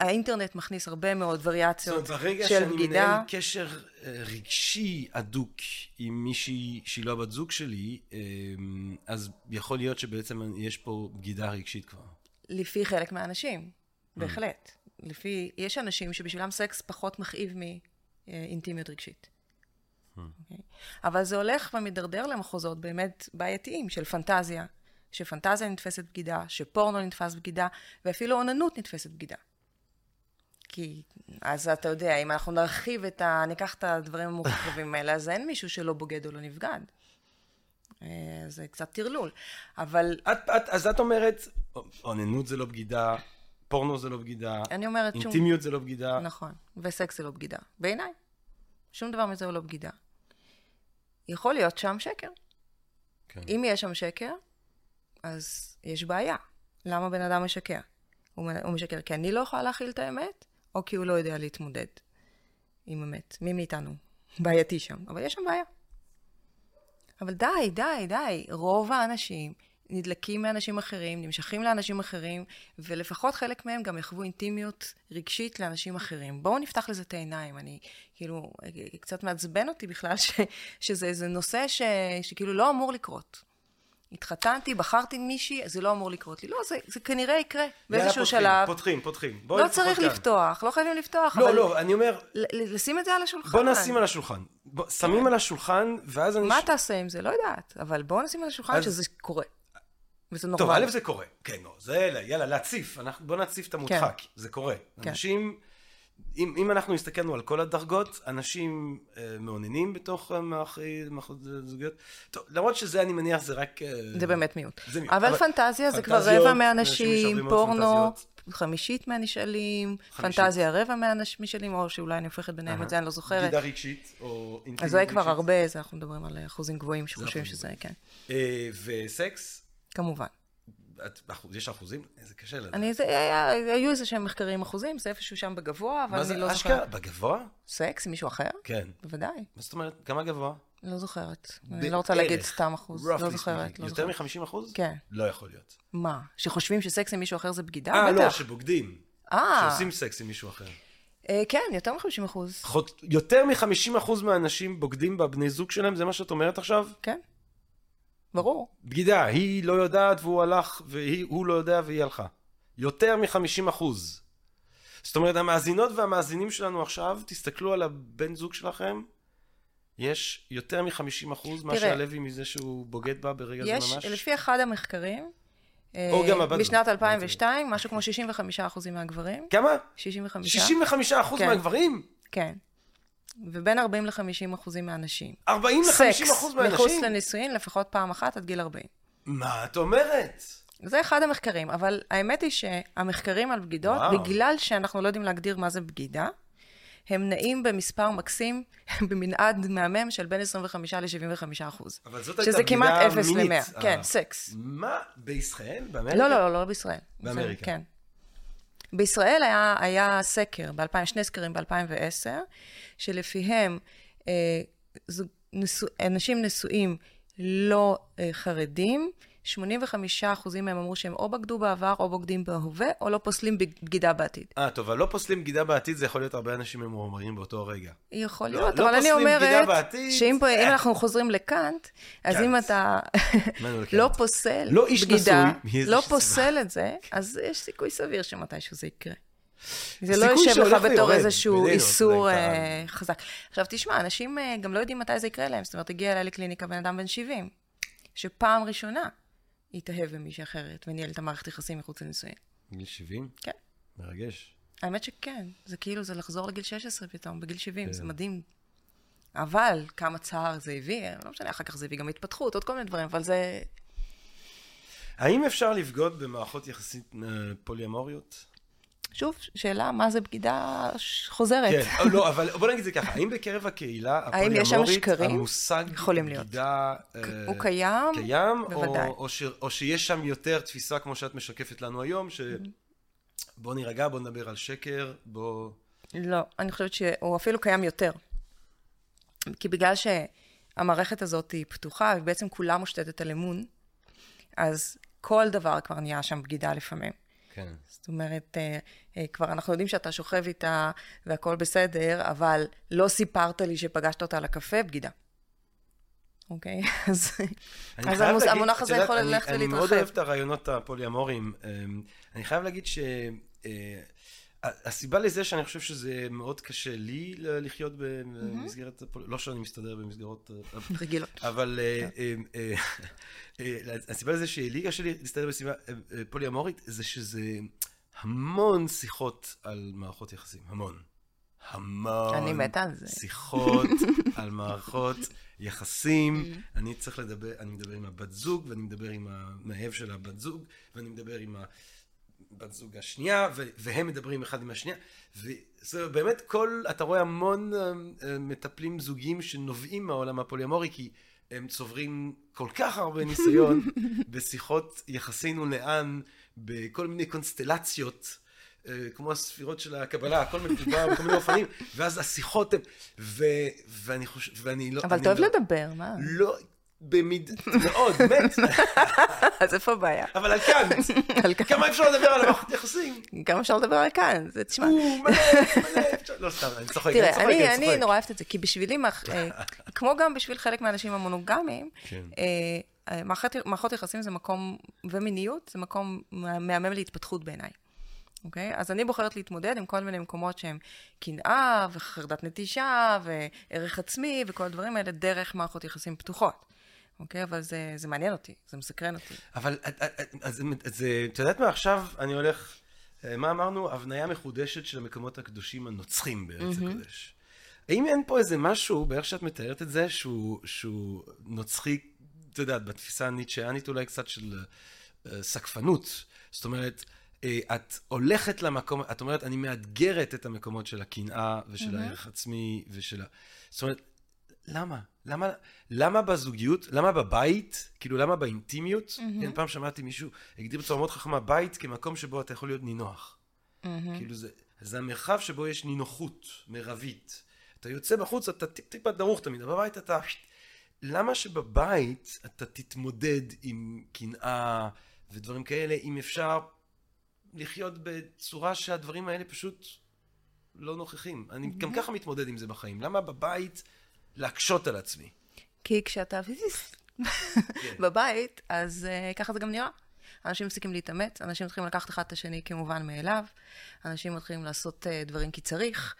האינטרנט מכניס הרבה מאוד וריאציות של בגידה. זאת אומרת, ברגע שאני מנהל קשר אה, רגשי הדוק עם מישהי שהיא לא בת זוג שלי, אה, אז יכול להיות שבעצם יש פה בגידה רגשית כבר. לפי חלק מהאנשים, בהחלט. לפי, יש אנשים שבשבילם סקס פחות מכאיב מאינטימיות רגשית. Okay. אוקיי? אבל זה הולך ומידרדר למחוזות באמת בעייתיים של פנטזיה, שפנטזיה נתפסת בגידה, שפורנו נתפס בגידה, ואפילו אוננות נתפסת בגידה. כי, אז אתה יודע, אם אנחנו נרחיב את ה... ניקח את הדברים המורכבים האלה, אז אין מישהו שלא בוגד או לא נבגד. אה, זה קצת טרלול, אבל... את, את, אז את אומרת, אוננות זה לא בגידה, פורנו זה לא בגידה, אני אומרת אינטימיות שום... זה לא בגידה. נכון, וסקס זה לא בגידה. בעיניי. שום דבר מזה הוא לא בגידה. יכול להיות שם שקר. כן. אם יש שם שקר, אז יש בעיה. למה בן אדם משקר? הוא, משקר כי אני לא יכולה להכיל את האמת, או כי הוא לא יודע להתמודד עם אמת. מי מאיתנו? בעייתי שם. אבל יש שם בעיה. אבל די, די, די. רוב האנשים נדלקים מאנשים אחרים, נמשכים לאנשים אחרים, ולפחות חלק מהם גם יחוו אינטימיות רגשית לאנשים אחרים. בואו נפתח לזה את העיניים. אני, כאילו, קצת מעצבן אותי בכלל ש, שזה איזה נושא ש, שכאילו לא אמור לקרות. התחתנתי, בחרתי מישהי, זה לא אמור לקרות לי. לא, זה, זה כנראה יקרה באיזשהו פותחים, שלב. פותחים, פותחים. לא צריך כאן. לפתוח, לא חייבים לפתוח, לא, אבל... לא, אני אומר... לשים את זה על השולחן. בוא נשים על השולחן. בוא, שמים על השולחן, ואז אני... מה ש... תעשה עם זה? לא יודעת. אבל בוא נשים על השולחן אז... שזה קורה. וזה נורמלי. טוב, א' זה קורה. כן, לא, זה, יאללה, להציף. אנחנו, בוא נציף את המודחק. כן. זה קורה. כן. אנשים... אם, אם אנחנו הסתכלנו על כל הדרגות, אנשים אה, מעוננים בתוך מערכות זוגיות. טוב, למרות שזה, אני מניח, זה רק... אה, זה באמת מיעוט. זה מיעוט. אבל, אבל פנטזיה זה כבר רבע מהאנשים, פורנו, חמישית מהנשאלים, פנטזיה רבע מהנשאלים, או שאולי אני הופכת ביניהם את זה, אני לא זוכרת. בגידה רגשית, או אינטימית רגשית. אז זה כבר הרבה, זה אנחנו מדברים על אחוזים גבוהים שחושבים שזה, כן. אה, וסקס? כמובן. יש אחוזים? זה קשה לדעת. אני, זה, היה, היו איזה שהם מחקרים אחוזים, זה איפשהו שם בגבוה, אבל אני לא זוכרת. מה זה, אשכרה? בגבוה? סקס עם מישהו אחר? כן. בוודאי. מה זאת אומרת? כמה גבוה? לא זוכרת. אני לא רוצה להגיד סתם אחוז. לא זוכרת. לא יותר מ-50 אחוז? כן. לא יכול להיות. מה? שחושבים שסקס עם מישהו אחר זה בגידה? אה, לא, שבוגדים. אה. שעושים סקס עם מישהו אחר. אה, כן, יותר מ-50 אחוז. יותר מ-50 אחוז מהאנשים בוגדים בבני זוג שלהם? זה מה שאת אומרת עכשיו? כן. ברור. בגידה, היא לא יודעת והוא הלך, והוא לא יודע והיא הלכה. יותר מ-50 אחוז. זאת אומרת, המאזינות והמאזינים שלנו עכשיו, תסתכלו על הבן זוג שלכם, יש יותר מ-50 אחוז מה שהלוי מזה שהוא בוגד בה ברגע יש, זה ממש. יש, לפי אחד המחקרים, או גם הבת בשנת זוג. 2002, משהו כמו 65 אחוזים מהגברים. כמה? 65? 65 אחוז כן. מהגברים? כן. ובין 40 ל-50 אחוזים מהנשים. 40 ל-50 אחוז סקס, מחוץ מהנשים? לנישואין, לפחות פעם אחת עד גיל 40. מה את אומרת? זה אחד המחקרים, אבל האמת היא שהמחקרים על בגידות, וואו. בגלל שאנחנו לא יודעים להגדיר מה זה בגידה, הם נעים במספר מקסים, במנעד מהמם של בין 25 ל-75 אחוז. אבל זאת הייתה שזה בגידה כמעט 0 מינית. ל-100. אה. כן, סקס. מה? בישראל? באמריקה? לא, לא, לא, לא בישראל. באמריקה. כן. בישראל היה, היה סקר, ב-2000, שני סקרים ב-2010, שלפיהם אה, זוג, נשוא, אנשים נשואים לא אה, חרדים, 85 אחוזים מהם אמרו שהם או בגדו בעבר, או בוגדים בהווה, או לא פוסלים בגידה בעתיד. אה, טוב, אבל לא פוסלים בגידה בעתיד, זה יכול להיות הרבה אנשים ממורמרים באותו רגע. יכול לא- להיות, לא אבל אני פוסלים בגידה אומרת, בעתיד. שאם פה, אה. אנחנו חוזרים לקאנט, אז קאנט. אם אתה לא. פוסל לא בגידה, לא. פוסל את זה, אז יש סיכוי סביר שמתישהו זה יקרה. זה לא יושב לך בתור איזשהו איסור אה, חזק. עכשיו תשמע, אנשים אה, גם לא יודעים מתי זה יקרה להם. זאת אומרת, הגיע אליי לקליניקה בן אדם בן 70, שפעם ראשונה התאהב במישהי אחרת וניהל את המערכת יחסים מחוץ לנישואין. גיל 70? כן. מרגש. האמת שכן, זה כאילו, זה לחזור לגיל 16 פתאום, בגיל 70, כן. זה מדהים. אבל כמה צער זה הביא, לא משנה, אחר כך זה הביא גם התפתחות, עוד כל מיני דברים, אבל זה... האם אפשר לבגוד במערכות יחסית אה, פוליומוריות? שוב, שאלה, מה זה בגידה חוזרת? כן, לא, אבל בוא נגיד את זה ככה, האם בקרב הקהילה שקרים? המושג. בגידה אה, הוא קיים? קיים, בוודאי. או, או, ש, או שיש שם יותר תפיסה כמו שאת משקפת לנו היום, ש... בוא נירגע, בוא נדבר על שקר, בוא... לא, אני חושבת שהוא אפילו קיים יותר. כי בגלל שהמערכת הזאת היא פתוחה, ובעצם כולה מושתתת על אמון, אז כל דבר כבר נהיה שם בגידה לפעמים. כן. זאת אומרת, אה, אה, כבר אנחנו יודעים שאתה שוכב איתה והכל בסדר, אבל לא סיפרת לי שפגשת אותה לקפה, בגידה. אוקיי? אז, אז המוס- להגיד, המונח הזה יכול ללכת אני מאוד ולהתרחב. אוהב את הרעיונות הפוליומוריים. אמ, אני חייב להגיד ש... אה, הסיבה לזה שאני חושב שזה מאוד קשה לי לחיות במסגרת, הפול- לא שאני מסתדר במסגרות, אה, רגילות. אבל אה, אה, אה, אה, הסיבה לזה שלי קשה לי להסתדר בסביבה אה, אה, פוליומורית, זה שזה המון שיחות על מערכות יחסים, המון. המון אני מתה על זה. שיחות על מערכות יחסים. אני צריך לדבר, אני מדבר עם הבת זוג, ואני מדבר עם המאהב של הבת זוג, ואני מדבר עם הבת זוג השנייה, והם מדברים אחד עם השנייה. וזה באמת כל, אתה רואה המון אה, אה, מטפלים זוגיים שנובעים מהעולם הפוליומורי, כי הם צוברים כל כך הרבה ניסיון בשיחות יחסינו לאן, בכל מיני קונסטלציות. אה, כמו הספירות של הקבלה, הכל מדובר בכל מיני אופנים, ואז השיחות הן, ו, ואני חושב, ואני לא... אבל אוהב לא, לדבר, מה? לא, במיד... מאוד, מת, אז איפה הבעיה? אבל על קאנט, על כאן. כמה אפשר לדבר על המערכות יחסים? גם אפשר לדבר על כאן, זה תשמע. הוא מלא, מלא, לא סתם, אני צוחק, אני תראה, צוחק, אני, אני אני צוחק. נורא אוהבת את זה, כי בשבילי, אה, כמו גם בשביל חלק מהאנשים המונוגמיים, כן. אה, אה, מערכות יחסים זה מקום, ומיניות זה מקום מהמם להתפתחות בעיניי. אוקיי? אז אני בוחרת להתמודד עם כל מיני מקומות שהם קנאה, וחרדת נטישה, וערך עצמי, וכל הדברים האלה דרך מערכות יחסים פתוחות. אוקיי? אבל זה, זה מעניין אותי, זה מסקרן אותי. אבל את- את- את- אז אז, אה, את יודעת מה, עכשיו אני הולך, אה, מה אמרנו? הבניה מחודשת של המקומות הקדושים הנוצחים בארץ הקודש. האם אין פה איזה משהו, באיך שאת מתארת את זה, שהוא, שהוא נוצחי, את יודעת, בתפיסה הניטשיאנית אולי קצת של אה, סקפנות. זאת אומרת, אה, את הולכת למקום, את אומרת, אני מאתגרת את המקומות של הקנאה ושל הערך עצמי ושל ה... זאת אומרת, למה? למה, למה בזוגיות, למה בבית, כאילו למה באינטימיות? Mm-hmm. כן, פעם שמעתי מישהו, הגדיר בצורה מאוד חכמה, בית כמקום שבו אתה יכול להיות נינוח. Mm-hmm. כאילו זה, זה המרחב שבו יש נינוחות מרבית. אתה יוצא בחוץ, אתה טיפ טיפה דרוך תמיד, אבל בבית אתה... למה שבבית אתה תתמודד עם קנאה ודברים כאלה, אם אפשר לחיות בצורה שהדברים האלה פשוט לא נוכחים? אני גם ככה מתמודד עם זה בחיים. למה בבית להקשות על עצמי? כי כשאתה בבית, אז uh, ככה זה גם נראה. אנשים מפסיקים להתאמץ, אנשים מתחילים לקחת אחד את השני כמובן מאליו, אנשים מתחילים לעשות uh, דברים כי צריך.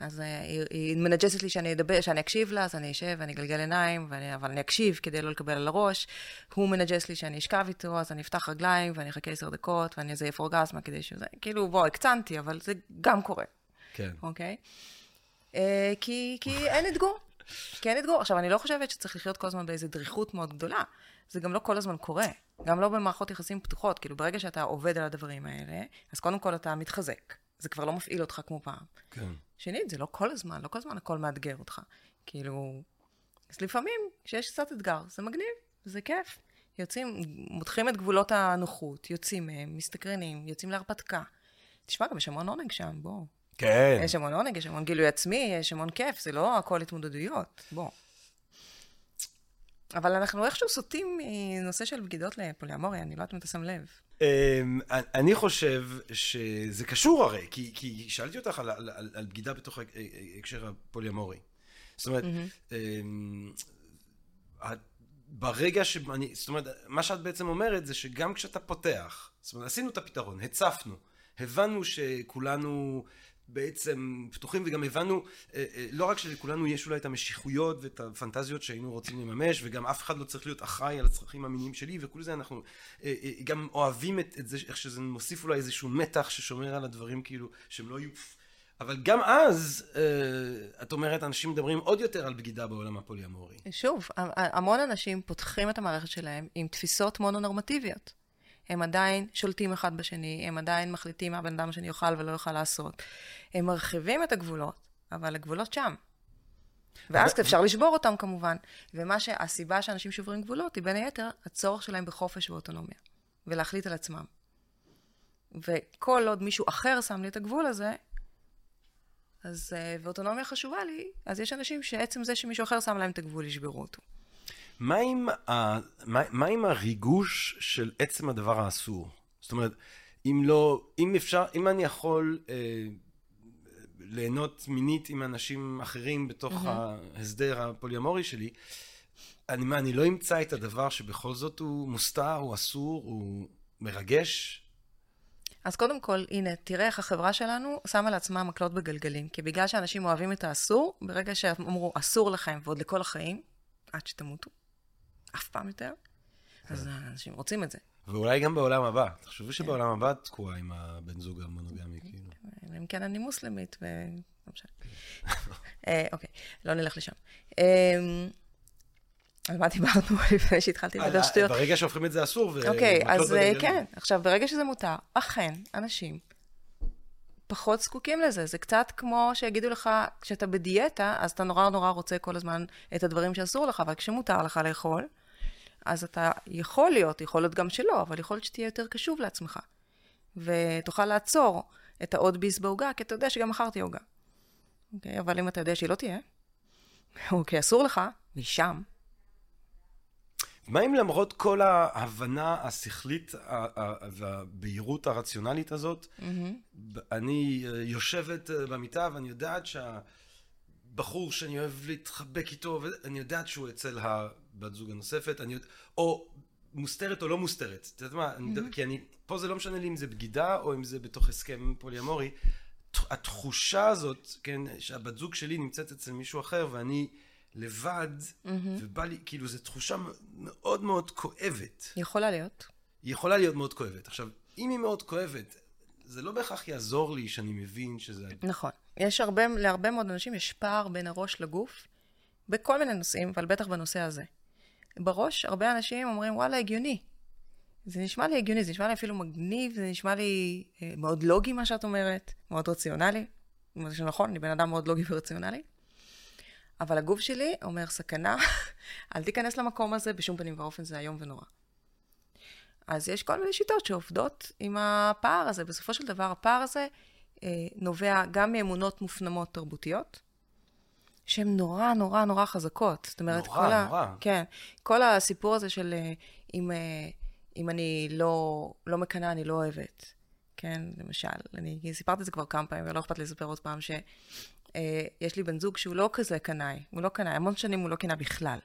אז uh, היא, היא מנג'סת לי שאני אדבר, שאני אקשיב לה, אז אני אשב ואני אגלגל עיניים, ואני, אבל אני אקשיב כדי לא לקבל על הראש. הוא מנג'ס לי שאני אשכב איתו, אז אני אפתח רגליים ואני אחכה עשר דקות, ואני אזייף אורגזמה כדי שזה, כאילו, בוא, הקצנתי, אבל זה גם קורה. כן. אוקיי? Uh, כי, כי אין אתגור. אין אתגור. עכשיו, אני לא חושבת שצריך לחיות כל הזמן באיזו דריכות מאוד גדולה. זה גם לא כל הזמן קורה. גם לא במערכות יחסים פתוחות. כאילו, ברגע שאתה עובד על הדברים האלה, אז קודם כל אתה מתחזק. זה כבר לא מפעיל אותך כמו פעם. כן. שנית, זה לא כל הזמן, לא כל הזמן הכל מאתגר אותך. כאילו, אז לפעמים, כשיש קצת אתגר, זה מגניב, זה כיף. יוצאים, מותחים את גבולות הנוחות, יוצאים מהם, מסתקרנים, יוצאים להרפתקה. תשמע, גם יש המון עונג שם, בוא. כן. יש המון עונג, יש המון גילוי עצמי, יש המון כיף, זה לא הכל התמודדויות, בוא. אבל אנחנו איכשהו סוטים מנושא של בגידות לפוליאמוריה, אני לא יודעת אם אתה שם לב. אמ, אני חושב שזה קשור הרי, כי, כי שאלתי אותך על, על, על, על בגידה בתוך ההקשר הפוליאמורי. זאת אומרת, mm-hmm. ברגע שאני, זאת אומרת, מה שאת בעצם אומרת זה שגם כשאתה פותח, זאת אומרת, עשינו את הפתרון, הצפנו, הבנו שכולנו בעצם פתוחים וגם הבנו אה, אה, לא רק שלכולנו יש אולי את המשיכויות ואת הפנטזיות שהיינו רוצים לממש וגם אף אחד לא צריך להיות אחראי על הצרכים המיניים שלי וכל זה אנחנו אה, גם אוהבים את, את זה איך שזה מוסיף אולי איזשהו מתח ששומר על הדברים כאילו שהם לא יהיו אבל גם אז, את אומרת, אנשים מדברים עוד יותר על בגידה בעולם הפוליאמורי. שוב, המון אנשים פותחים את המערכת שלהם עם תפיסות מונונורמטיביות. הם עדיין שולטים אחד בשני, הם עדיין מחליטים מה בן אדם השני יאכל ולא יוכל לעשות. הם מרחיבים את הגבולות, אבל הגבולות שם. ואז אפשר לשבור אותם כמובן. ומה שהסיבה שאנשים שוברים גבולות היא בין היתר הצורך שלהם בחופש ואוטונומיה. ולהחליט על עצמם. וכל עוד מישהו אחר שם לי את הגבול הזה, אז, אה, ואוטונומיה חשובה לי, אז יש אנשים שעצם זה שמישהו אחר שם להם את הגבול, ישברו אותו. מה עם, ה... מה, מה עם הריגוש של עצם הדבר האסור? זאת אומרת, אם לא, אם אפשר, אם אני יכול אה, ליהנות מינית עם אנשים אחרים בתוך mm-hmm. ההסדר הפוליומורי שלי, אני מה, אני לא אמצא את הדבר שבכל זאת הוא מוסתר, הוא אסור, הוא מרגש? אז קודם כל, הנה, תראה איך החברה שלנו שמה לעצמה מקלות בגלגלים. כי בגלל שאנשים אוהבים את האסור, ברגע שאמרו אסור לכם ועוד לכל החיים, עד שתמותו, אף פעם יותר, אז אנשים רוצים את זה. ואולי גם בעולם הבא. תחשבו שבעולם הבא את תקועה עם הבן זוג המונוגמי, כאילו. אלא אם כן אני מוסלמית, ו... לא משנה. אה, אוקיי, לא נלך לשם. אמ, על מה דיברנו לפני שהתחלתי לדבר שטויות? ברגע שהופכים את זה אסור. אוקיי, אז אה, כן. עכשיו, ברגע שזה מותר, אכן, אנשים פחות זקוקים לזה. זה קצת כמו שיגידו לך, כשאתה בדיאטה, אז אתה נורא נורא רוצה כל הזמן את הדברים שאסור לך, אבל כשמותר לך לאכול, אז אתה יכול להיות, יכול להיות גם שלא, אבל יכול להיות שתהיה יותר קשוב לעצמך. ותוכל לעצור את העוד ביס בעוגה, כי אתה יודע שגם מכרתי עוגה. אוקיי? אבל אם אתה יודע שהיא לא תהיה, או כי אסור לך, משם. מה אם למרות כל ההבנה השכלית והבהירות הרציונלית הזאת, mm-hmm. אני אה, יושבת אה, במיטה ואני יודעת שהבחור שאני אוהב להתחבק איתו, אני יודעת שהוא אצל הבת זוג הנוספת, אני, או מוסתרת או לא מוסתרת. את יודעת מה, mm-hmm. כי אני, פה זה לא משנה לי אם זה בגידה או אם זה בתוך הסכם פוליאמורי. התחושה הזאת, כן, שהבת זוג שלי נמצאת אצל מישהו אחר ואני לבד, mm-hmm. ובא לי, כאילו, זו תחושה מאוד מאוד כואבת. יכולה להיות. היא יכולה להיות מאוד כואבת. עכשיו, אם היא מאוד כואבת, זה לא בהכרח יעזור לי שאני מבין שזה... נכון. יש הרבה, להרבה מאוד אנשים יש פער בין הראש לגוף, בכל מיני נושאים, אבל בטח בנושא הזה. בראש, הרבה אנשים אומרים, וואלה, הגיוני. זה נשמע לי הגיוני, זה נשמע לי אפילו מגניב, זה נשמע לי אה, מאוד לוגי, מה שאת אומרת, מאוד רציונלי. זה נכון, אני בן אדם מאוד לוגי ורציונלי. אבל הגוף שלי אומר, סכנה, אל תיכנס למקום הזה, בשום פנים ואופן זה איום ונורא. אז יש כל מיני שיטות שעובדות עם הפער הזה. בסופו של דבר, הפער הזה אה, נובע גם מאמונות מופנמות תרבותיות, שהן נורא נורא נורא חזקות. זאת אומרת, נורא, כל נורא. ה... כן. כל הסיפור הזה של אה, אם, אה, אם אני לא, לא מקנאה, אני לא אוהבת. כן, למשל, אני סיפרתי את זה כבר כמה פעמים, ולא אכפת לי לספר עוד פעם, ש... אה, לי בן זוג שהוא לא כזה קנאי, הוא לא קנאי, המון שנים הוא לא קנא בכלל.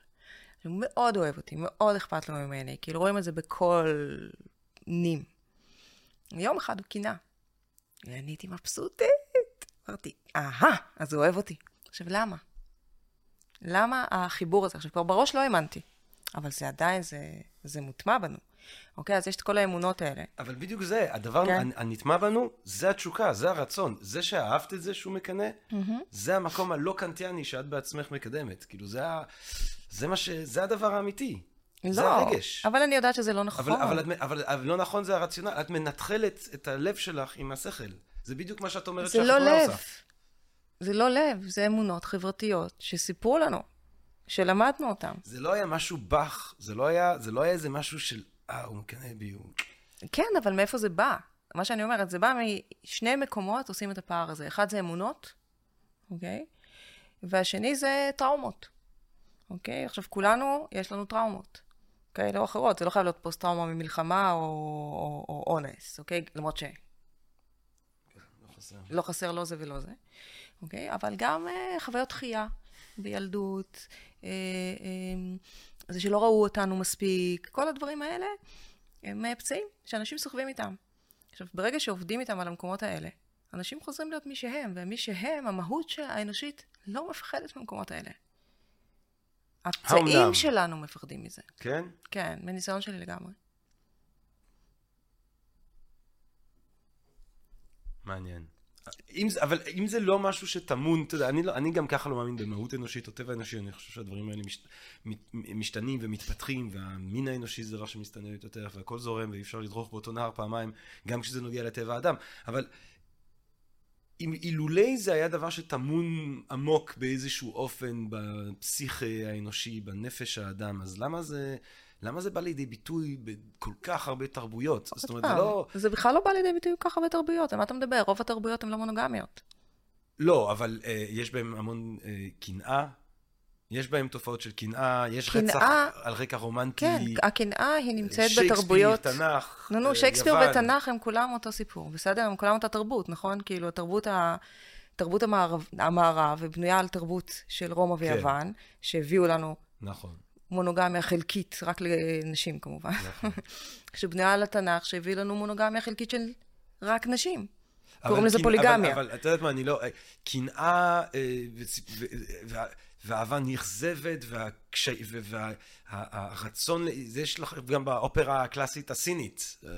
הוא מאוד אוהב אותי, מאוד אכפת לו ממני, כאילו רואים את זה בכל נים. יום אחד הוא קינה. ואני הייתי מבסוטית. אמרתי, אהה, אז הוא אוהב אותי. עכשיו, למה? למה החיבור הזה? עכשיו, כבר בראש לא האמנתי, אבל זה עדיין, זה, זה מוטמע בנו. אוקיי? אז יש את כל האמונות האלה. אבל בדיוק זה, הדבר כן. הנטמע בנו, זה התשוקה, זה הרצון. זה שאהבת את זה שהוא מקנא, mm-hmm. זה המקום הלא קנטיאני שאת בעצמך מקדמת. כאילו, זה, ה... זה, מה ש... זה הדבר האמיתי. לא, זה הרגש. אבל אני יודעת שזה לא נכון. אבל, אבל, אבל, אבל, אבל לא נכון זה הרציונל. את מנטחלת את הלב שלך עם השכל. זה בדיוק מה שאת אומרת שהחברה לא עושה. זה לא לב, זה אמונות חברתיות שסיפרו לנו, שלמדנו אותן. זה לא היה משהו בך, זה לא היה, זה לא היה איזה משהו של, אה, הוא מקנא בי, הוא... כן, אבל מאיפה זה בא? מה שאני אומרת, זה בא משני מקומות עושים את הפער הזה. אחד זה אמונות, אוקיי? והשני זה טראומות, אוקיי? עכשיו, כולנו, יש לנו טראומות. כאלה או אחרות, זה לא חייב להיות פוסט-טראומה ממלחמה או, או, או אונס, אוקיי? למרות ש... חסר. לא חסר לא זה ולא זה, אוקיי? אבל גם אה, חוויות דחייה בילדות, אה, אה, זה שלא ראו אותנו מספיק, כל הדברים האלה הם אה, פצעים שאנשים סוחבים איתם. עכשיו, ברגע שעובדים איתם על המקומות האלה, אנשים חוזרים להיות מי שהם, ומי שהם, המהות האנושית לא מפחדת מהמקומות האלה. הפצעים שלנו מפחדים מזה. כן? כן, מניסיון שלי לגמרי. מעניין. אם זה, אבל אם זה לא משהו שטמון, אתה יודע, אני, לא, אני גם ככה לא מאמין במהות אנושית או טבע אנושי, אני חושב שהדברים האלה מש, משתנים ומתפתחים, והמין האנושי זה דבר שמסתנה יותר, והכל זורם, ואי אפשר לדרוך באותו נהר פעמיים, גם כשזה נוגע לטבע האדם. אבל אם אילולי זה היה דבר שטמון עמוק באיזשהו אופן בפסיכה האנושי, בנפש האדם, אז למה זה... למה זה בא לידי ביטוי בכל כך הרבה תרבויות? זאת אומרת, זה לא... זה בכלל לא בא לידי ביטוי בכל כך הרבה תרבויות, על מה אתה מדבר? רוב התרבויות הן לא מונוגמיות. לא, אבל אה, יש בהן המון אה, קנאה, יש בהם תופעות של קנאה, יש קנאה, רצח על רקע רומנטי. כן, הקנאה היא נמצאת בתרבויות... שייקספיר, תנ"ך, נו, נו, אה, שייקספיר ותנ"ך הם כולם אותו סיפור, בסדר? הם כולם אותה תרבות, נכון? כאילו, התרבות ה... תרבות המערב, המערב ובנויה על תרבות של רומא כן. ויוון, כן. שהביאו לנו נכון. מונוגמיה חלקית, רק לנשים כמובן. נכון. שבנויה על התנ"ך, שהביא לנו מונוגמיה חלקית של רק נשים. קוראים לזה פוליגמיה. אבל את יודעת מה, אני לא... קנאה אה, ואהבה נכזבת, והרצון, זה יש לך גם באופרה הקלאסית הסינית. אה,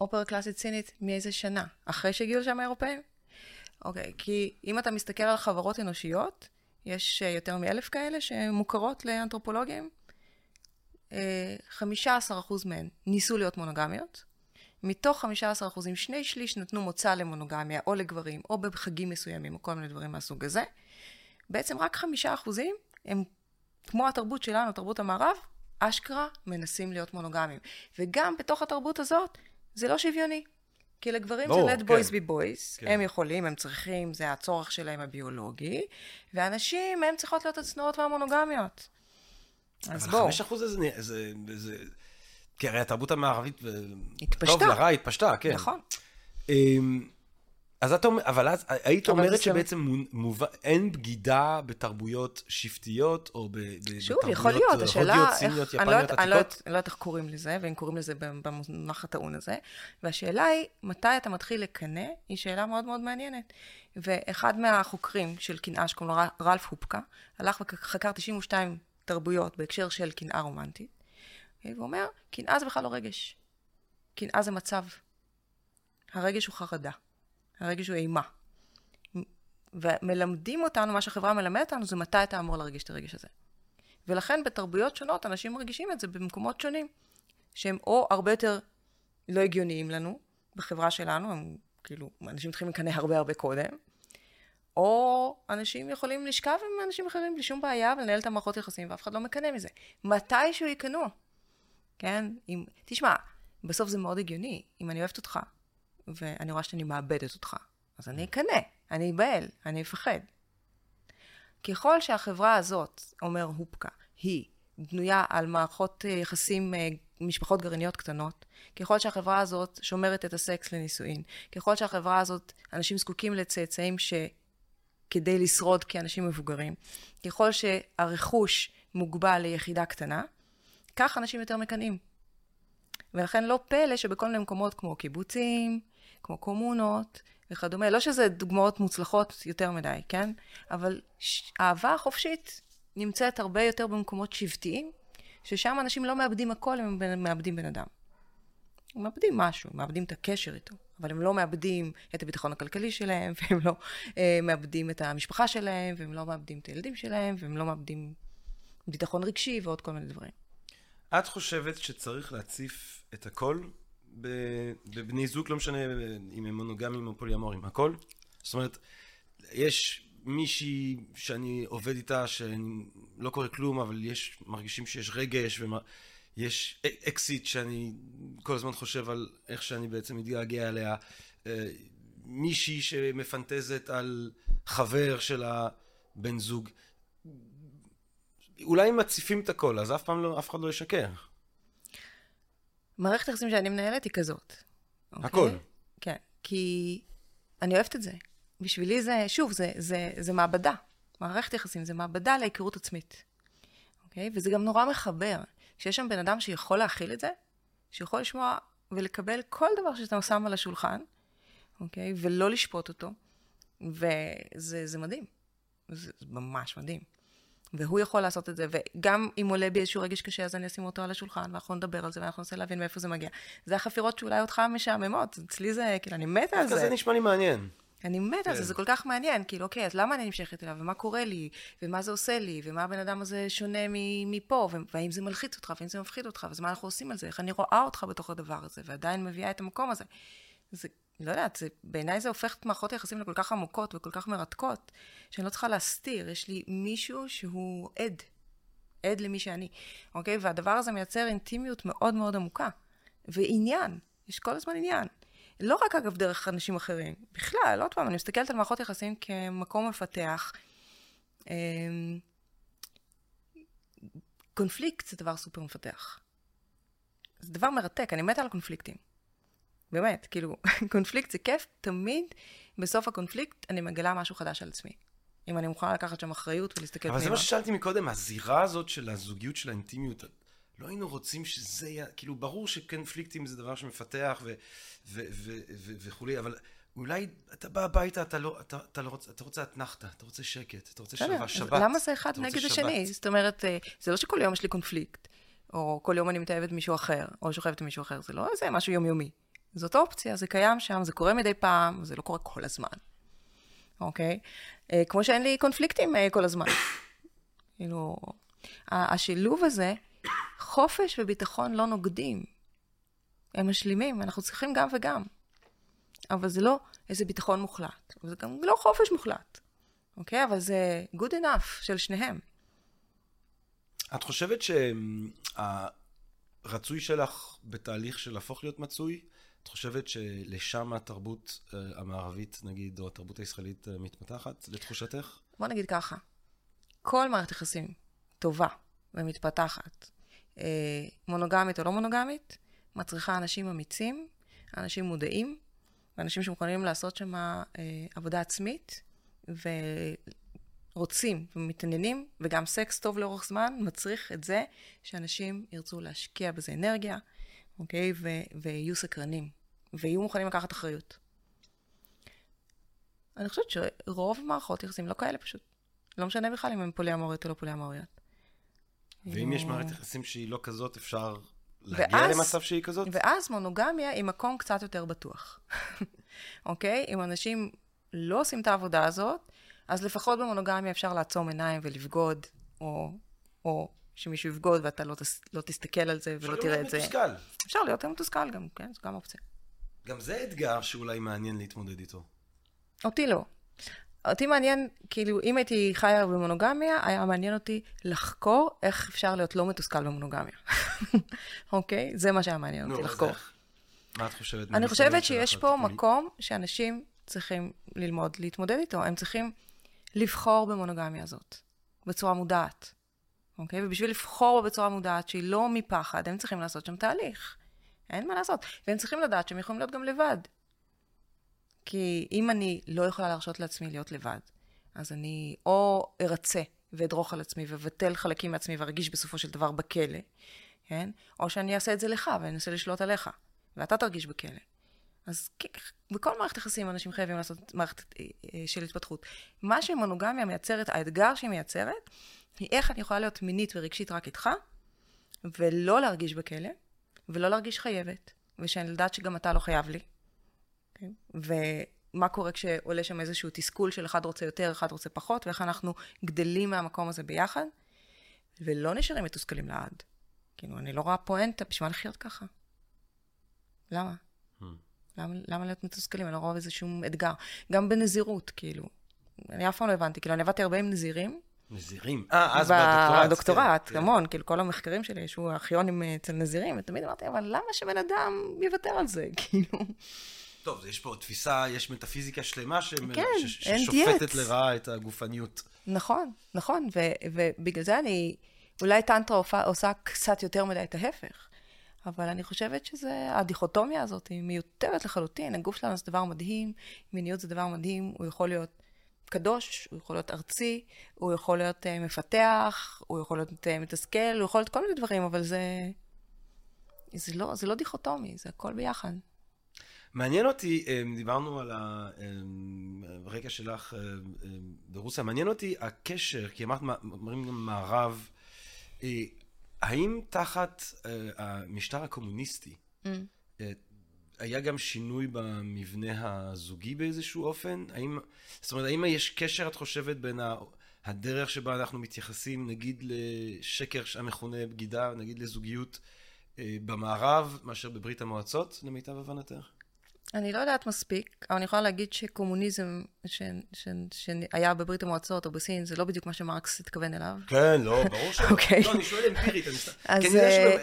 אופרה קלאסית סינית מאיזה שנה? אחרי שהגיעו לשם האירופאים? אוקיי, כי אם אתה מסתכל על חברות אנושיות, יש אה, יותר מאלף כאלה שמוכרות לאנתרופולוגים. 15% מהן ניסו להיות מונוגמיות. מתוך 15 אחוזים, שני שליש נתנו מוצא למונוגמיה, או לגברים, או בחגים מסוימים, או כל מיני דברים מהסוג הזה. בעצם רק חמישה אחוזים הם, כמו התרבות שלנו, תרבות המערב, אשכרה מנסים להיות מונוגמיים. וגם בתוך התרבות הזאת, זה לא שוויוני. כי לגברים בוא, זה let boys כן. be boys, כן. הם יכולים, הם צריכים, זה הצורך שלהם הביולוגי, ואנשים, הם צריכות להיות הצנועות והמונוגמיות. אז בואו. אבל חמש אחוז זה, זה, זה, כי הרי התרבות המערבית, התפשטה. טוב לרע, התפשטה, כן. נכון. אז את אומרת, אבל אז היית אומרת שבעצם מובא, אין בגידה בתרבויות שבטיות, או שוב, יכול להיות, השאלה, איך, אני לא יודעת לא, לא איך קוראים לזה, ואם קוראים לזה במונח הטעון הזה, והשאלה היא, מתי אתה מתחיל לקנא, היא שאלה מאוד מאוד מעניינת. ואחד מהחוקרים של קנאה, שקוראים לו רלף הופקה, הלך וחקר 92 תרבויות בהקשר של קנאה רומנטית, והוא אומר, קנאה זה בכלל לא רגש. קנאה זה מצב. הרגש הוא חרדה. הרגש הוא אימה. ומלמדים אותנו, מה שהחברה מלמדת אותנו, זה מתי אתה אמור להרגיש את הרגש הזה. ולכן בתרבויות שונות אנשים מרגישים את זה במקומות שונים, שהם או הרבה יותר לא הגיוניים לנו, בחברה שלנו, הם כאילו, אנשים מתחילים לקנא הרבה הרבה קודם, או אנשים יכולים לשכב עם אנשים אחרים בלי שום בעיה ולנהל את המערכות יחסים ואף אחד לא מקנא מזה. מתישהו יקנאו, כן? אם, תשמע, בסוף זה מאוד הגיוני. אם אני אוהבת אותך, ואני רואה שאני מאבדת אותך. אז אני אקנא, אני אבהל, אני אפחד. ככל שהחברה הזאת, אומר הופקה, היא בנויה על מערכות אה, יחסים, אה, משפחות גרעיניות קטנות, ככל שהחברה הזאת שומרת את הסקס לנישואין, ככל שהחברה הזאת, אנשים זקוקים לצאצאים ש... כדי לשרוד כאנשים מבוגרים. ככל שהרכוש מוגבל ליחידה קטנה, כך אנשים יותר מקנאים. ולכן לא פלא שבכל מיני מקומות כמו קיבוצים, כמו קומונות וכדומה, לא שזה דוגמאות מוצלחות יותר מדי, כן? אבל אהבה חופשית נמצאת הרבה יותר במקומות שבטיים, ששם אנשים לא מאבדים הכל, הם מאבדים בן אדם. הם מאבדים משהו, הם מאבדים את הקשר איתו, אבל הם לא מאבדים את הביטחון הכלכלי שלהם, והם לא אה, מאבדים את המשפחה שלהם, והם לא מאבדים את הילדים שלהם, והם לא מאבדים ביטחון רגשי ועוד כל מיני דברים. את חושבת שצריך להציף את הכל בבני זוג, לא משנה אם הם מונוגמים או פוליאמורים, הכל? זאת אומרת, יש מישהי שאני עובד איתה, שלא קורה כלום, אבל יש, מרגישים שיש רגש, ויש אקסיט שאני כל הזמן חושב על איך שאני בעצם מתגעגע אליה. אה, מישהי שמפנטזת על חבר של הבן זוג. אולי מציפים את הכל, אז אף פעם לא, אף אחד לא ישקר. מערכת היחסים שאני מנהלת היא כזאת. אוקיי? הכל. כן, כי אני אוהבת את זה. בשבילי זה, שוב, זה, זה, זה מעבדה. מערכת יחסים זה מעבדה להיכרות עצמית. אוקיי? וזה גם נורא מחבר. כשיש שם בן אדם שיכול להכיל את זה, שיכול לשמוע ולקבל כל דבר שאתה שם על השולחן, אוקיי? ולא לשפוט אותו. וזה מדהים. זה, זה ממש מדהים. והוא יכול לעשות את זה, וגם אם עולה בי איזשהו רגש קשה, אז אני אשים אותו על השולחן, ואנחנו נדבר על זה, ואנחנו ננסה להבין מאיפה זה מגיע. זה החפירות שאולי אותך משעממות, אצלי זה, כאילו, אני מתה על זה. זה נשמע לי מעניין. אני מתה על זה, כן. זה כל כך מעניין, כאילו, אוקיי, אז למה אני נמשכת אליו, ומה קורה לי, ומה זה עושה לי, ומה הבן אדם הזה שונה מפה, והאם זה מלחיץ אותך, והאם זה מפחיד אותך, ואז מה אנחנו עושים על זה, איך אני רואה אותך בתוך הדבר הזה, ועדיין מביאה את המקום הזה. זה, לא יודעת, בעיניי זה הופך את מערכות היחסים לכל כך עמוקות וכל כך מרתקות, שאני לא צריכה להסתיר, יש לי מישהו שהוא עד, עד למי שאני, אוקיי? והדבר הזה מייצר אינטימיות מאוד מאוד עמוקה, ועניין, יש כל הזמן עניין. לא רק אגב דרך אנשים אחרים, בכלל, עוד פעם, אני מסתכלת על מערכות יחסים כמקום מפתח. אמ, קונפליקט זה דבר סופר מפתח. זה דבר מרתק, אני מתה על קונפליקטים. באמת, כאילו, קונפליקט זה כיף, תמיד בסוף הקונפליקט אני מגלה משהו חדש על עצמי. אם אני מוכנה לקחת שם אחריות ולהסתכל פנימה. אבל זה מה ששאלתי מקודם, הזירה הזאת של הזוגיות, של האינטימיות, לא היינו רוצים שזה יהיה, כאילו, ברור שקונפליקטים זה דבר שמפתח וכולי, אבל אולי אתה בא הביתה, אתה לא, אתה, אתה לא רוצה, אתה רוצה אתנחתא, אתה רוצה שקט, אתה רוצה שלווה, שבת. למה זה אחד נגד השני? זאת אומרת, אה, זה לא שכל יום יש לי קונפליקט, או כל יום אני מתאהבת מישהו אחר, או שוכבת מישהו אחר, זה לא איזה משהו יומיומי. זאת אופציה, זה קיים שם, זה קורה מדי פעם, זה לא קורה כל הזמן, אוקיי? אה, כמו שאין לי קונפליקטים אה, כל הזמן. כאילו, השילוב הזה, חופש וביטחון לא נוגדים. הם משלימים, אנחנו צריכים גם וגם. אבל זה לא איזה ביטחון מוחלט, זה גם לא חופש מוחלט, אוקיי? אבל זה good enough של שניהם. את חושבת שהרצוי שלך בתהליך של להפוך להיות מצוי, את חושבת שלשם התרבות uh, המערבית, נגיד, או התרבות הישראלית uh, מתפתחת, לתחושתך? בוא נגיד ככה, כל מערכת יחסים טובה ומתפתחת, uh, מונוגמית או לא מונוגמית, מצריכה אנשים אמיצים, אנשים מודעים, ואנשים שמוכנים לעשות שם עבודה עצמית, ורוצים ומתעניינים, וגם סקס טוב לאורך זמן מצריך את זה שאנשים ירצו להשקיע בזה אנרגיה, אוקיי? ו- ויהיו סקרנים, ויהיו מוכנים לקחת אחריות. אני חושבת שרוב מערכות יחסים לא כאלה פשוט. לא משנה בכלל אם הן פוליאמוריות או לא פוליאמוריות. ואם יש מערכת יחסים שהיא לא כזאת, אפשר להגיע ואז, למצב שהיא כזאת? ואז מונוגמיה היא מקום קצת יותר בטוח. אוקיי? אם אנשים לא עושים את העבודה הזאת, אז לפחות במונוגמיה אפשר לעצום עיניים ולבגוד, או, או שמישהו יבגוד ואתה לא, תס, לא תסתכל על זה ולא תראה את זה. אפשר להיות מתוסכל. אפשר להיות מתוסכל גם, כן? זו גם אופציה. גם זה אתגר שאולי מעניין להתמודד איתו. אותי לא. אותי מעניין, כאילו, אם הייתי חיה במונוגמיה, היה מעניין אותי לחקור איך אפשר להיות לא מתוסכל במונוגמיה. אוקיי? זה מה שהיה מעניין אותי לחקור. מה את חושבת? אני חושבת שיש פה מקום שאנשים צריכים ללמוד להתמודד איתו. הם צריכים לבחור במונוגמיה הזאת, בצורה מודעת. אוקיי? ובשביל לבחור בה בצורה מודעת, שהיא לא מפחד, הם צריכים לעשות שם תהליך. אין מה לעשות. והם צריכים לדעת שהם יכולים להיות גם לבד. כי אם אני לא יכולה להרשות לעצמי להיות לבד, אז אני או ארצה ואדרוך על עצמי ואבטל חלקים מעצמי וארגיש בסופו של דבר בכלא, כן? או שאני אעשה את זה לך ואנסה לשלוט עליך, ואתה תרגיש בכלא. אז בכל מערכת יחסים אנשים חייבים לעשות מערכת אה, אה, של התפתחות. מה שמונוגמיה מייצרת, האתגר שהיא מייצרת, היא איך אני יכולה להיות מינית ורגשית רק איתך, ולא להרגיש בכלא, ולא להרגיש חייבת, ושאני יודעת שגם אתה לא חייב לי. Okay. כן? ומה קורה כשעולה שם איזשהו תסכול של אחד רוצה יותר, אחד רוצה פחות, ואיך אנחנו גדלים מהמקום הזה ביחד, ולא נשארים מתוסכלים לעד. כאילו, אני לא רואה פואנטה, בשביל מה לחיות ככה? למה? Hmm. למה, למה להיות מתוסכלים? אני לא רואה בזה שום אתגר. גם בנזירות, כאילו. אני אף פעם לא הבנתי, כאילו, אני עבדתי הרבה עם נזירים. נזירים? אה, אז בדוקטורט. בדוקטורט, כן, המון. כאילו, כל המחקרים שלי ישבו ארכיונים אצל נזירים, ותמיד אמרתי, אבל למה שבן אדם יוותר על זה, כאילו? טוב, יש פה תפיסה, יש מטאפיזיקה שלמה ש... כן, ש... ששופטת לרעה את הגופניות. נכון, נכון, ו... ובגלל זה אני, אולי טנטרה עושה קצת יותר מדי את ההפך. אבל אני חושבת שזה, הדיכוטומיה הזאת היא מיותרת לחלוטין. הגוף שלנו זה דבר מדהים, מיניות זה דבר מדהים, הוא יכול להיות קדוש, הוא יכול להיות ארצי, הוא יכול להיות uh, מפתח, הוא יכול להיות uh, מתסכל, הוא יכול להיות כל מיני דברים, אבל זה... זה לא, זה לא דיכוטומי, זה הכל ביחד. מעניין אותי, אה, דיברנו על הרקע שלך ברוסיה, מעניין אותי הקשר, כי אמרת, אומרים גם מערב, האם תחת המשטר הקומוניסטי mm. היה גם שינוי במבנה הזוגי באיזשהו אופן? האם, זאת אומרת, האם יש קשר, את חושבת, בין ה, הדרך שבה אנחנו מתייחסים, נגיד לשקר המכונה בגידה, נגיד לזוגיות uh, במערב, מאשר בברית המועצות, למיטב הבנתך? אני לא יודעת מספיק, אבל אני יכולה להגיד שקומוניזם ש, ש, שהיה בברית המועצות או בסין, זה לא בדיוק מה שמרקס התכוון אליו. כן, לא, ברור שלא. אוקיי. לא, אני שואל אמפירית. אז אה,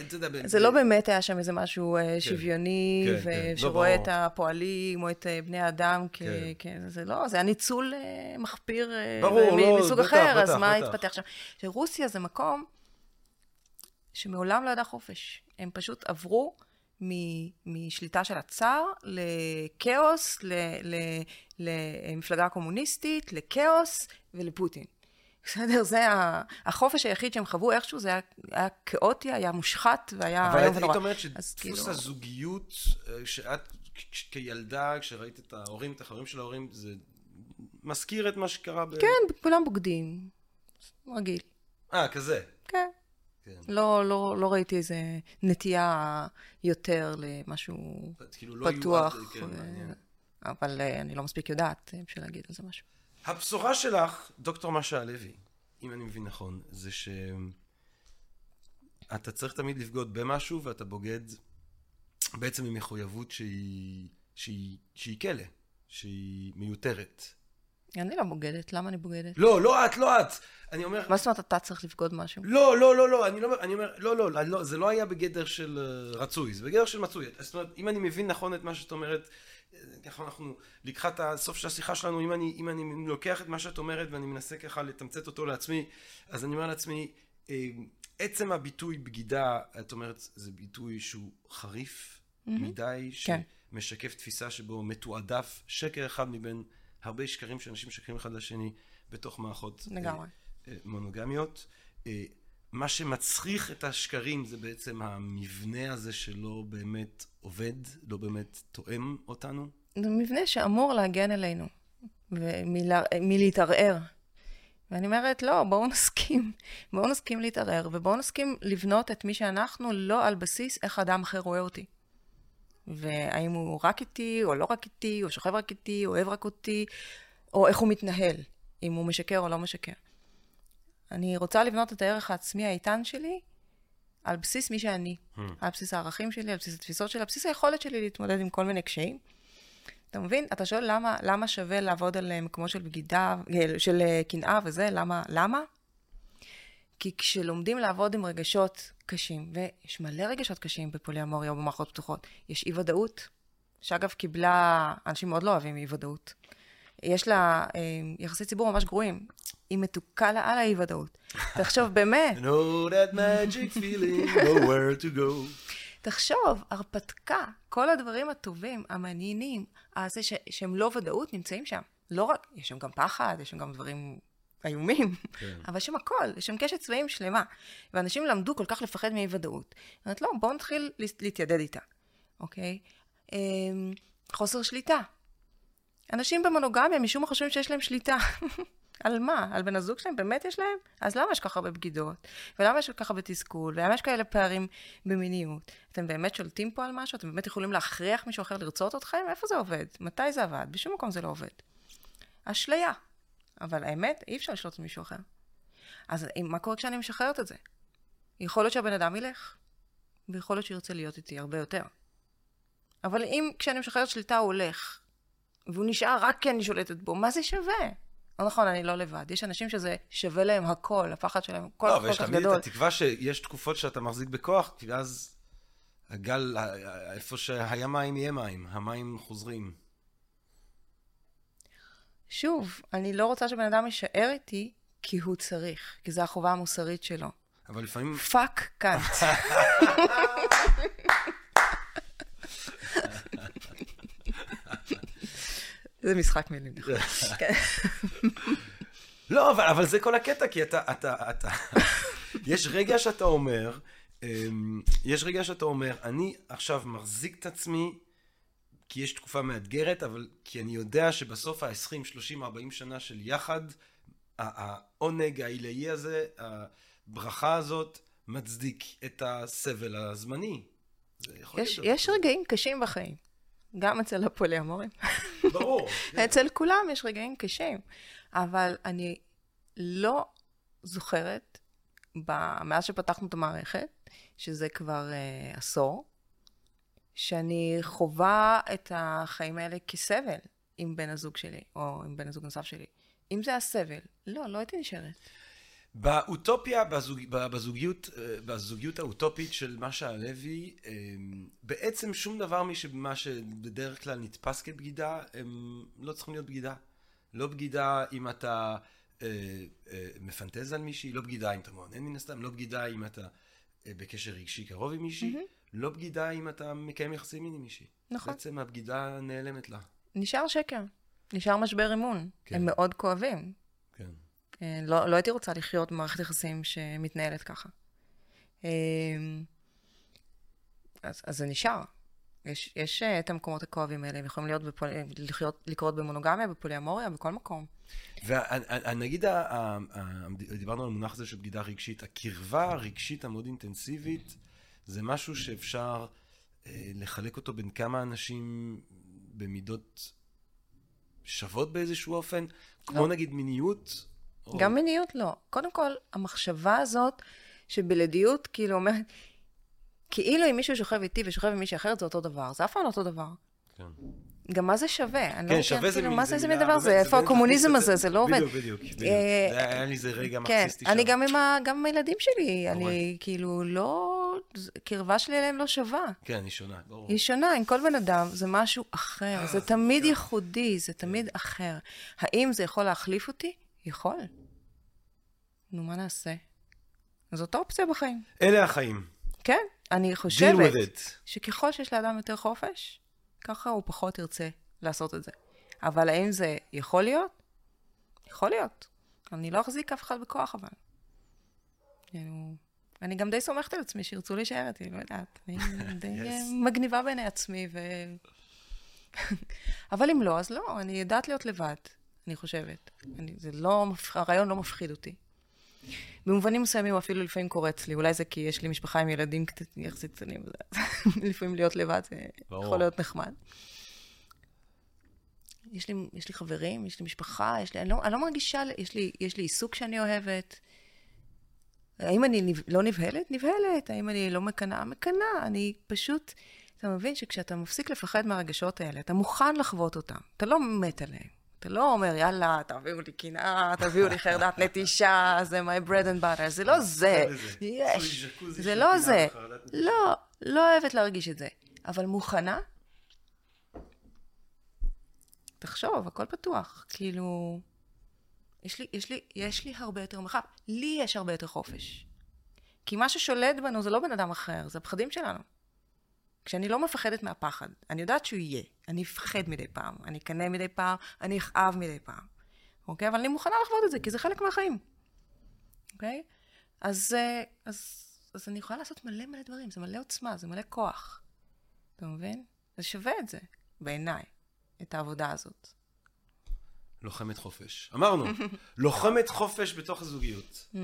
זה לא באמת היה שם איזה משהו אה, כן. שוויוני, כן, כן. לא, שרואה את הפועלים או את אה, בני האדם כ... כן, זה לא, זה היה ניצול מחפיר לא, מסוג אחר, אז מה התפתח שם? שרוסיה זה מקום שמעולם לא ידע חופש. הם פשוט עברו... משליטה של הצאר לכאוס, למפלגה קומוניסטית, לכאוס ולפוטין. בסדר? זה החופש היחיד שהם חוו איכשהו, זה היה, היה כאוטי, היה מושחת והיה איום ונורא. אבל היית אומרת שדפוס כאילו... הזוגיות, אה, שאת כילדה, כשראית את ההורים, את החברים של ההורים, זה מזכיר את מה שקרה ב... כן, כולם בוגדים. רגיל. אה, כזה. כן. כן. לא, לא, לא ראיתי איזה נטייה יותר למשהו כאילו לא פתוח. יועד, כן, ו... אבל uh, אני לא מספיק יודעת אה, בשביל להגיד על זה משהו. הבשורה שלך, דוקטור משה הלוי, אם אני מבין נכון, זה שאתה צריך תמיד לבגוד במשהו ואתה בוגד בעצם עם מחויבות שהיא, שהיא, שהיא כלא, שהיא מיותרת. אני לא בוגדת, למה אני בוגדת? לא, לא את, לא את. אני אומר... מה זאת אומרת אתה צריך לבגוד משהו? לא, לא, לא, לא, אני לא אני אומר, לא, לא, לא, זה לא היה בגדר של אה, רצוי, זה בגדר של מצוי. זאת אומרת, אם אני מבין נכון את מה שאת אומרת, אה, ככה אנחנו, לקראת הסוף של השיחה שלנו, אם אני, אם אני לוקח את מה שאת אומרת ואני מנסה ככה לתמצת אותו לעצמי, אז אני אומר לעצמי, אה, עצם הביטוי בגידה, את אומרת, זה ביטוי שהוא חריף mm-hmm. מדי, כן. שמשקף תפיסה שבו מתועדף שקר אחד מבין... הרבה שקרים שאנשים משקרים אחד לשני בתוך מערכות לגמרי. אה, מונוגמיות. אה, מה שמצריך את השקרים זה בעצם המבנה הזה שלא באמת עובד, לא באמת תואם אותנו. זה מבנה שאמור להגן עלינו מלהתערער. ואני אומרת, לא, בואו נסכים. בואו נסכים להתערער, ובואו נסכים לבנות את מי שאנחנו לא על בסיס איך אדם אחר רואה אותי. והאם הוא רק איתי, או לא רק איתי, או שוכב רק איתי, או אוהב רק אותי, או איך הוא מתנהל, אם הוא משקר או לא משקר. אני רוצה לבנות את הערך העצמי האיתן שלי על בסיס מי שאני, hmm. על בסיס הערכים שלי, על בסיס התפיסות שלי, על בסיס היכולת שלי להתמודד עם כל מיני קשיים. אתה מבין? אתה שואל למה, למה שווה לעבוד על מקומות של בגידה, של קנאה וזה, למה? למה? כי כשלומדים לעבוד עם רגשות קשים, ויש מלא רגשות קשים בפוליאמוריה או במערכות פתוחות, יש אי ודאות, שאגב קיבלה, אנשים מאוד לא אוהבים אי ודאות. יש לה אה, יחסי ציבור ממש גרועים. היא מתוקה לה על האי ודאות. תחשוב, באמת. know that magic feeling, nowhere to go. תחשוב, הרפתקה, כל הדברים הטובים, המעניינים, הזה ש- שהם לא ודאות, נמצאים שם. לא רק, יש שם גם פחד, יש שם גם דברים איומים, כן. אבל יש שם הכל, יש שם קשת צבעים שלמה. ואנשים למדו כל כך לפחד מאי ודאות. אני אומרת, לא, בואו נתחיל להתיידד איתה, אוקיי? אמ, חוסר שליטה. אנשים במונוגמיה משום מה חושבים שיש להם שליטה. על מה? על בן הזוג שלהם? באמת יש להם? אז למה יש ככה הרבה בגידות? ולמה יש ככה בתסכול? ולמה יש כאלה פערים במיניות? אתם באמת שולטים פה על משהו? אתם באמת יכולים להכריח מישהו אחר לרצות אתכם? איפה זה עובד? מתי זה עבד? בשום מקום זה לא עובד. אשליה. אבל האמת, אי אפשר לשלוט על מישהו אחר. אז מה קורה כשאני משחררת את זה? יכול להיות שהבן אדם ילך, ויכול להיות שירצה להיות איתי הרבה יותר. אבל אם כשאני משחררת שליטה הוא הולך, והוא נשאר רק כי אני שולטת בו, מה זה שווה? לא נכון, אני לא לבד. יש אנשים שזה שווה להם הכל, הפחד שלהם כל, לא, כל כך גדול. לא, ויש תמיד את התקווה שיש תקופות שאתה מחזיק בכוח, כי אז הגל, איפה שהיה מים יהיה מים, המים חוזרים. שוב, אני לא רוצה שבן אדם יישאר איתי כי הוא צריך, כי זו החובה המוסרית שלו. אבל לפעמים... fuck קאנט. זה משחק מילים. כן. לא, אבל, אבל זה כל הקטע, כי אתה, אתה, אתה, יש רגע שאתה אומר, אמ, יש רגע שאתה אומר, אני עכשיו מחזיק את עצמי, כי יש תקופה מאתגרת, אבל כי אני יודע שבסוף ה-20, 30, 40 שנה של יחד, העונג העילאי הזה, הברכה הזאת, מצדיק את הסבל הזמני. יש, יש רגעים קשים בחיים. גם אצל הפוליאמורים. ברור. אצל כולם יש רגעים קשים. אבל אני לא זוכרת, מאז שפתחנו את המערכת, שזה כבר uh, עשור, שאני חווה את החיים האלה כסבל עם בן הזוג שלי, או עם בן הזוג נוסף שלי. אם זה הסבל, לא, לא הייתי נשארת. באוטופיה, בזוג, בזוגיות, בזוגיות האוטופית של משה הלוי, בעצם שום דבר ממה שבדרך כלל נתפס כבגידה, הם לא צריכים להיות בגידה. לא בגידה אם אתה אה, אה, מפנטז על מישהי, לא בגידה אם אתה מעונן מן הסתם, לא בגידה אם אתה אה, בקשר רגשי קרוב עם מישהי, mm-hmm. לא בגידה אם אתה מקיים יחסים עם מישהי. נכון. בעצם הבגידה נעלמת לה. נשאר שקר, נשאר משבר אמון. כן. הם מאוד כואבים. כן. אה, לא, לא הייתי רוצה לחיות במערכת יחסים שמתנהלת ככה. אה, אז, אז זה נשאר. יש, יש אה, את המקומות הכואבים האלה, הם יכולים להיות בפול... לחיות, לקרות במונוגמיה, בפוליאמוריה, בכל מקום. ונגיד, דיברנו על המונח הזה של בגידה רגשית, הקרבה הרגשית המאוד אינטנסיבית, זה משהו שאפשר לחלק אותו בין כמה אנשים במידות שוות באיזשהו אופן, כמו לא. נגיד מיניות, גם מיניות לא. קודם כל, המחשבה הזאת שבלעדיות כאילו אומרת, כאילו אם מישהו שוכב איתי ושוכב עם מישהי אחרת זה אותו דבר, זה אף פעם לא אותו דבר. כן. גם מה זה שווה? כן, לא שווה זה כאילו, מה זה איזה דבר זה? איפה הקומוניזם הזה? זה לא עובד. בדיוק, בדיוק. אה, היה לי איזה רגע כן, מקסיסטי שם. אני גם עם הילדים שלי, אני כאילו לא... קרבה שלי אליהם לא שווה. כן, היא שונה, ברור. היא שונה, עם כל בן אדם זה משהו אחר, זה תמיד ייחודי, זה תמיד אחר. האם זה יכול להחליף אותי? יכול. נו, מה נעשה? זאת אופציה בחיים. אלה החיים. כן, אני חושבת שככל שיש לאדם יותר חופש, ככה הוא פחות ירצה לעשות את זה. אבל האם זה יכול להיות? יכול להיות. אני לא אחזיק אף אחד בכוח, אבל. כאילו, אני גם די סומכת על עצמי שירצו להישאר איתי, לא יודעת. אני די מגניבה בעיני עצמי, ו... אבל אם לא, אז לא, אני יודעת להיות לבד, אני חושבת. אני, זה לא, הרעיון לא מפחיד אותי. במובנים מסוימים הוא אפילו לפעמים קורץ לי, אולי זה כי יש לי משפחה עם ילדים יחסית קטנים, לפעמים להיות לבד זה ברור. יכול להיות נחמד. יש לי, יש לי חברים, יש לי משפחה, יש לי, אני, לא, אני לא מרגישה, יש לי, יש לי עיסוק שאני אוהבת. האם אני לא נבהלת? נבהלת. האם אני לא מקנאה? מקנאה. אני פשוט, אתה מבין שכשאתה מפסיק לפחד מהרגשות האלה, אתה מוכן לחוות אותם, אתה לא מת עליהם. אתה לא אומר, יאללה, תביאו לי קנאה, תביאו לי חרדת נטישה, זה my bread and butter, זה לא זה. יש, זה לא זה. לא, לא אוהבת להרגיש את זה. אבל מוכנה? תחשוב, הכל פתוח. כאילו, יש לי, יש לי, יש לי הרבה יותר מרחב. לי יש הרבה יותר חופש. כי מה ששולט בנו זה לא בן אדם אחר, זה הפחדים שלנו. כשאני לא מפחדת מהפחד, אני יודעת שהוא יהיה, אני אפחד מדי פעם, אני אקנא מדי פעם, אני אכאב מדי פעם, אוקיי? אבל אני מוכנה לחוות את זה, כי זה חלק מהחיים, אוקיי? אז, אה, אז, אז אני יכולה לעשות מלא מלא דברים, זה מלא עוצמה, זה מלא כוח, אתה מבין? זה שווה את זה, בעיניי, את העבודה הזאת. לוחמת חופש. אמרנו, לוחמת חופש בתוך הזוגיות. Mm.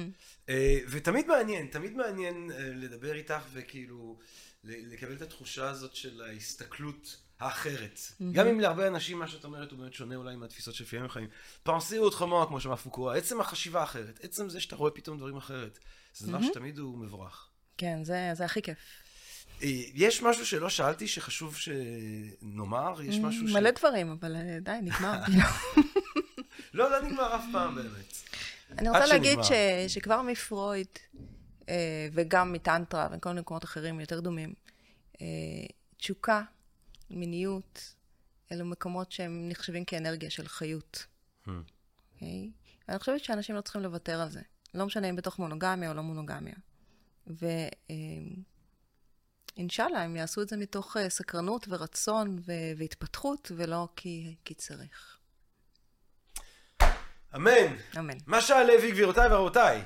אה, ותמיד מעניין, תמיד מעניין אה, לדבר איתך וכאילו לקבל את התחושה הזאת של ההסתכלות האחרת. Mm-hmm. גם אם להרבה אנשים מה שאת אומרת הוא באמת שונה אולי מהתפיסות של פיהם החיים. פרסיות חמורה, כמו שאמר פוקו, עצם החשיבה האחרת, עצם זה שאתה רואה פתאום דברים אחרת, זה דבר mm-hmm. שתמיד הוא מבורך. כן, זה, זה הכי כיף. אה, יש משהו שלא שאלתי שחשוב שנאמר? יש משהו ש... מלא דברים, אבל די, נגמר. לא, לא נגמר אף פעם באמת. אני רוצה להגיד ש, שכבר מפרויד, אה, וגם מטנטרה וכל מיני מקומות אחרים יותר דומים, אה, תשוקה, מיניות, אלו מקומות שהם נחשבים כאנרגיה של חיות. Hmm. Okay? אוקיי? אני חושבת שאנשים לא צריכים לוותר על זה. לא משנה אם בתוך מונוגמיה או לא מונוגמיה. ואינשאללה, הם יעשו את זה מתוך סקרנות ורצון והתפתחות, ולא כי, כי צריך. אמן. אמן. משה לוי, גבירותיי ורבותיי,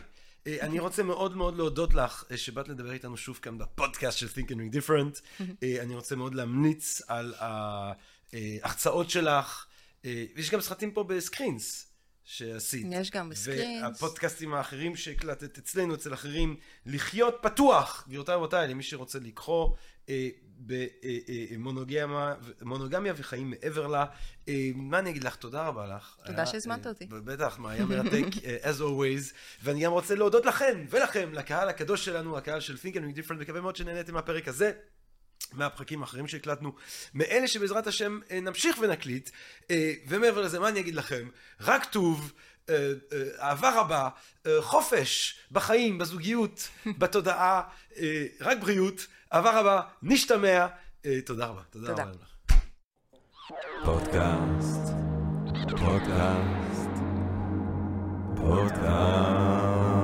אה, אני רוצה מאוד מאוד להודות לך אה, שבאת לדבר איתנו שוב כאן בפודקאסט של Think and Ring Different. אה, אני רוצה מאוד להמליץ על ההחצאות שלך. יש גם סרטים פה בסקרינס. שעשית. יש גם בסקרינס. והפודקאסטים האחרים שהקלטת אצלנו, אצל אחרים, לחיות פתוח, גבירותיי ורבותיי, למי שרוצה אה, במונוגמיה וחיים מעבר לה. אה, מה אני אגיד לך? תודה רבה לך. תודה שהזמנת אותי. בטח, מה היה מרתק, as always. ואני גם רוצה להודות לכם ולכם, לקהל הקדוש שלנו, הקהל של Think and Make Different, מקווה מאוד שנהניתם מהפרק הזה. מהפרקים האחרים שהקלטנו, מאלה שבעזרת השם נמשיך ונקליט, ומעבר לזה, מה אני אגיד לכם? רק טוב, אהבה רבה, חופש בחיים, בזוגיות, בתודעה, רק בריאות. אהבה רבה, נשתמע. אה, תודה רבה. תודה רבה לך. פודקאסט, פודקאסט, פודקאסט.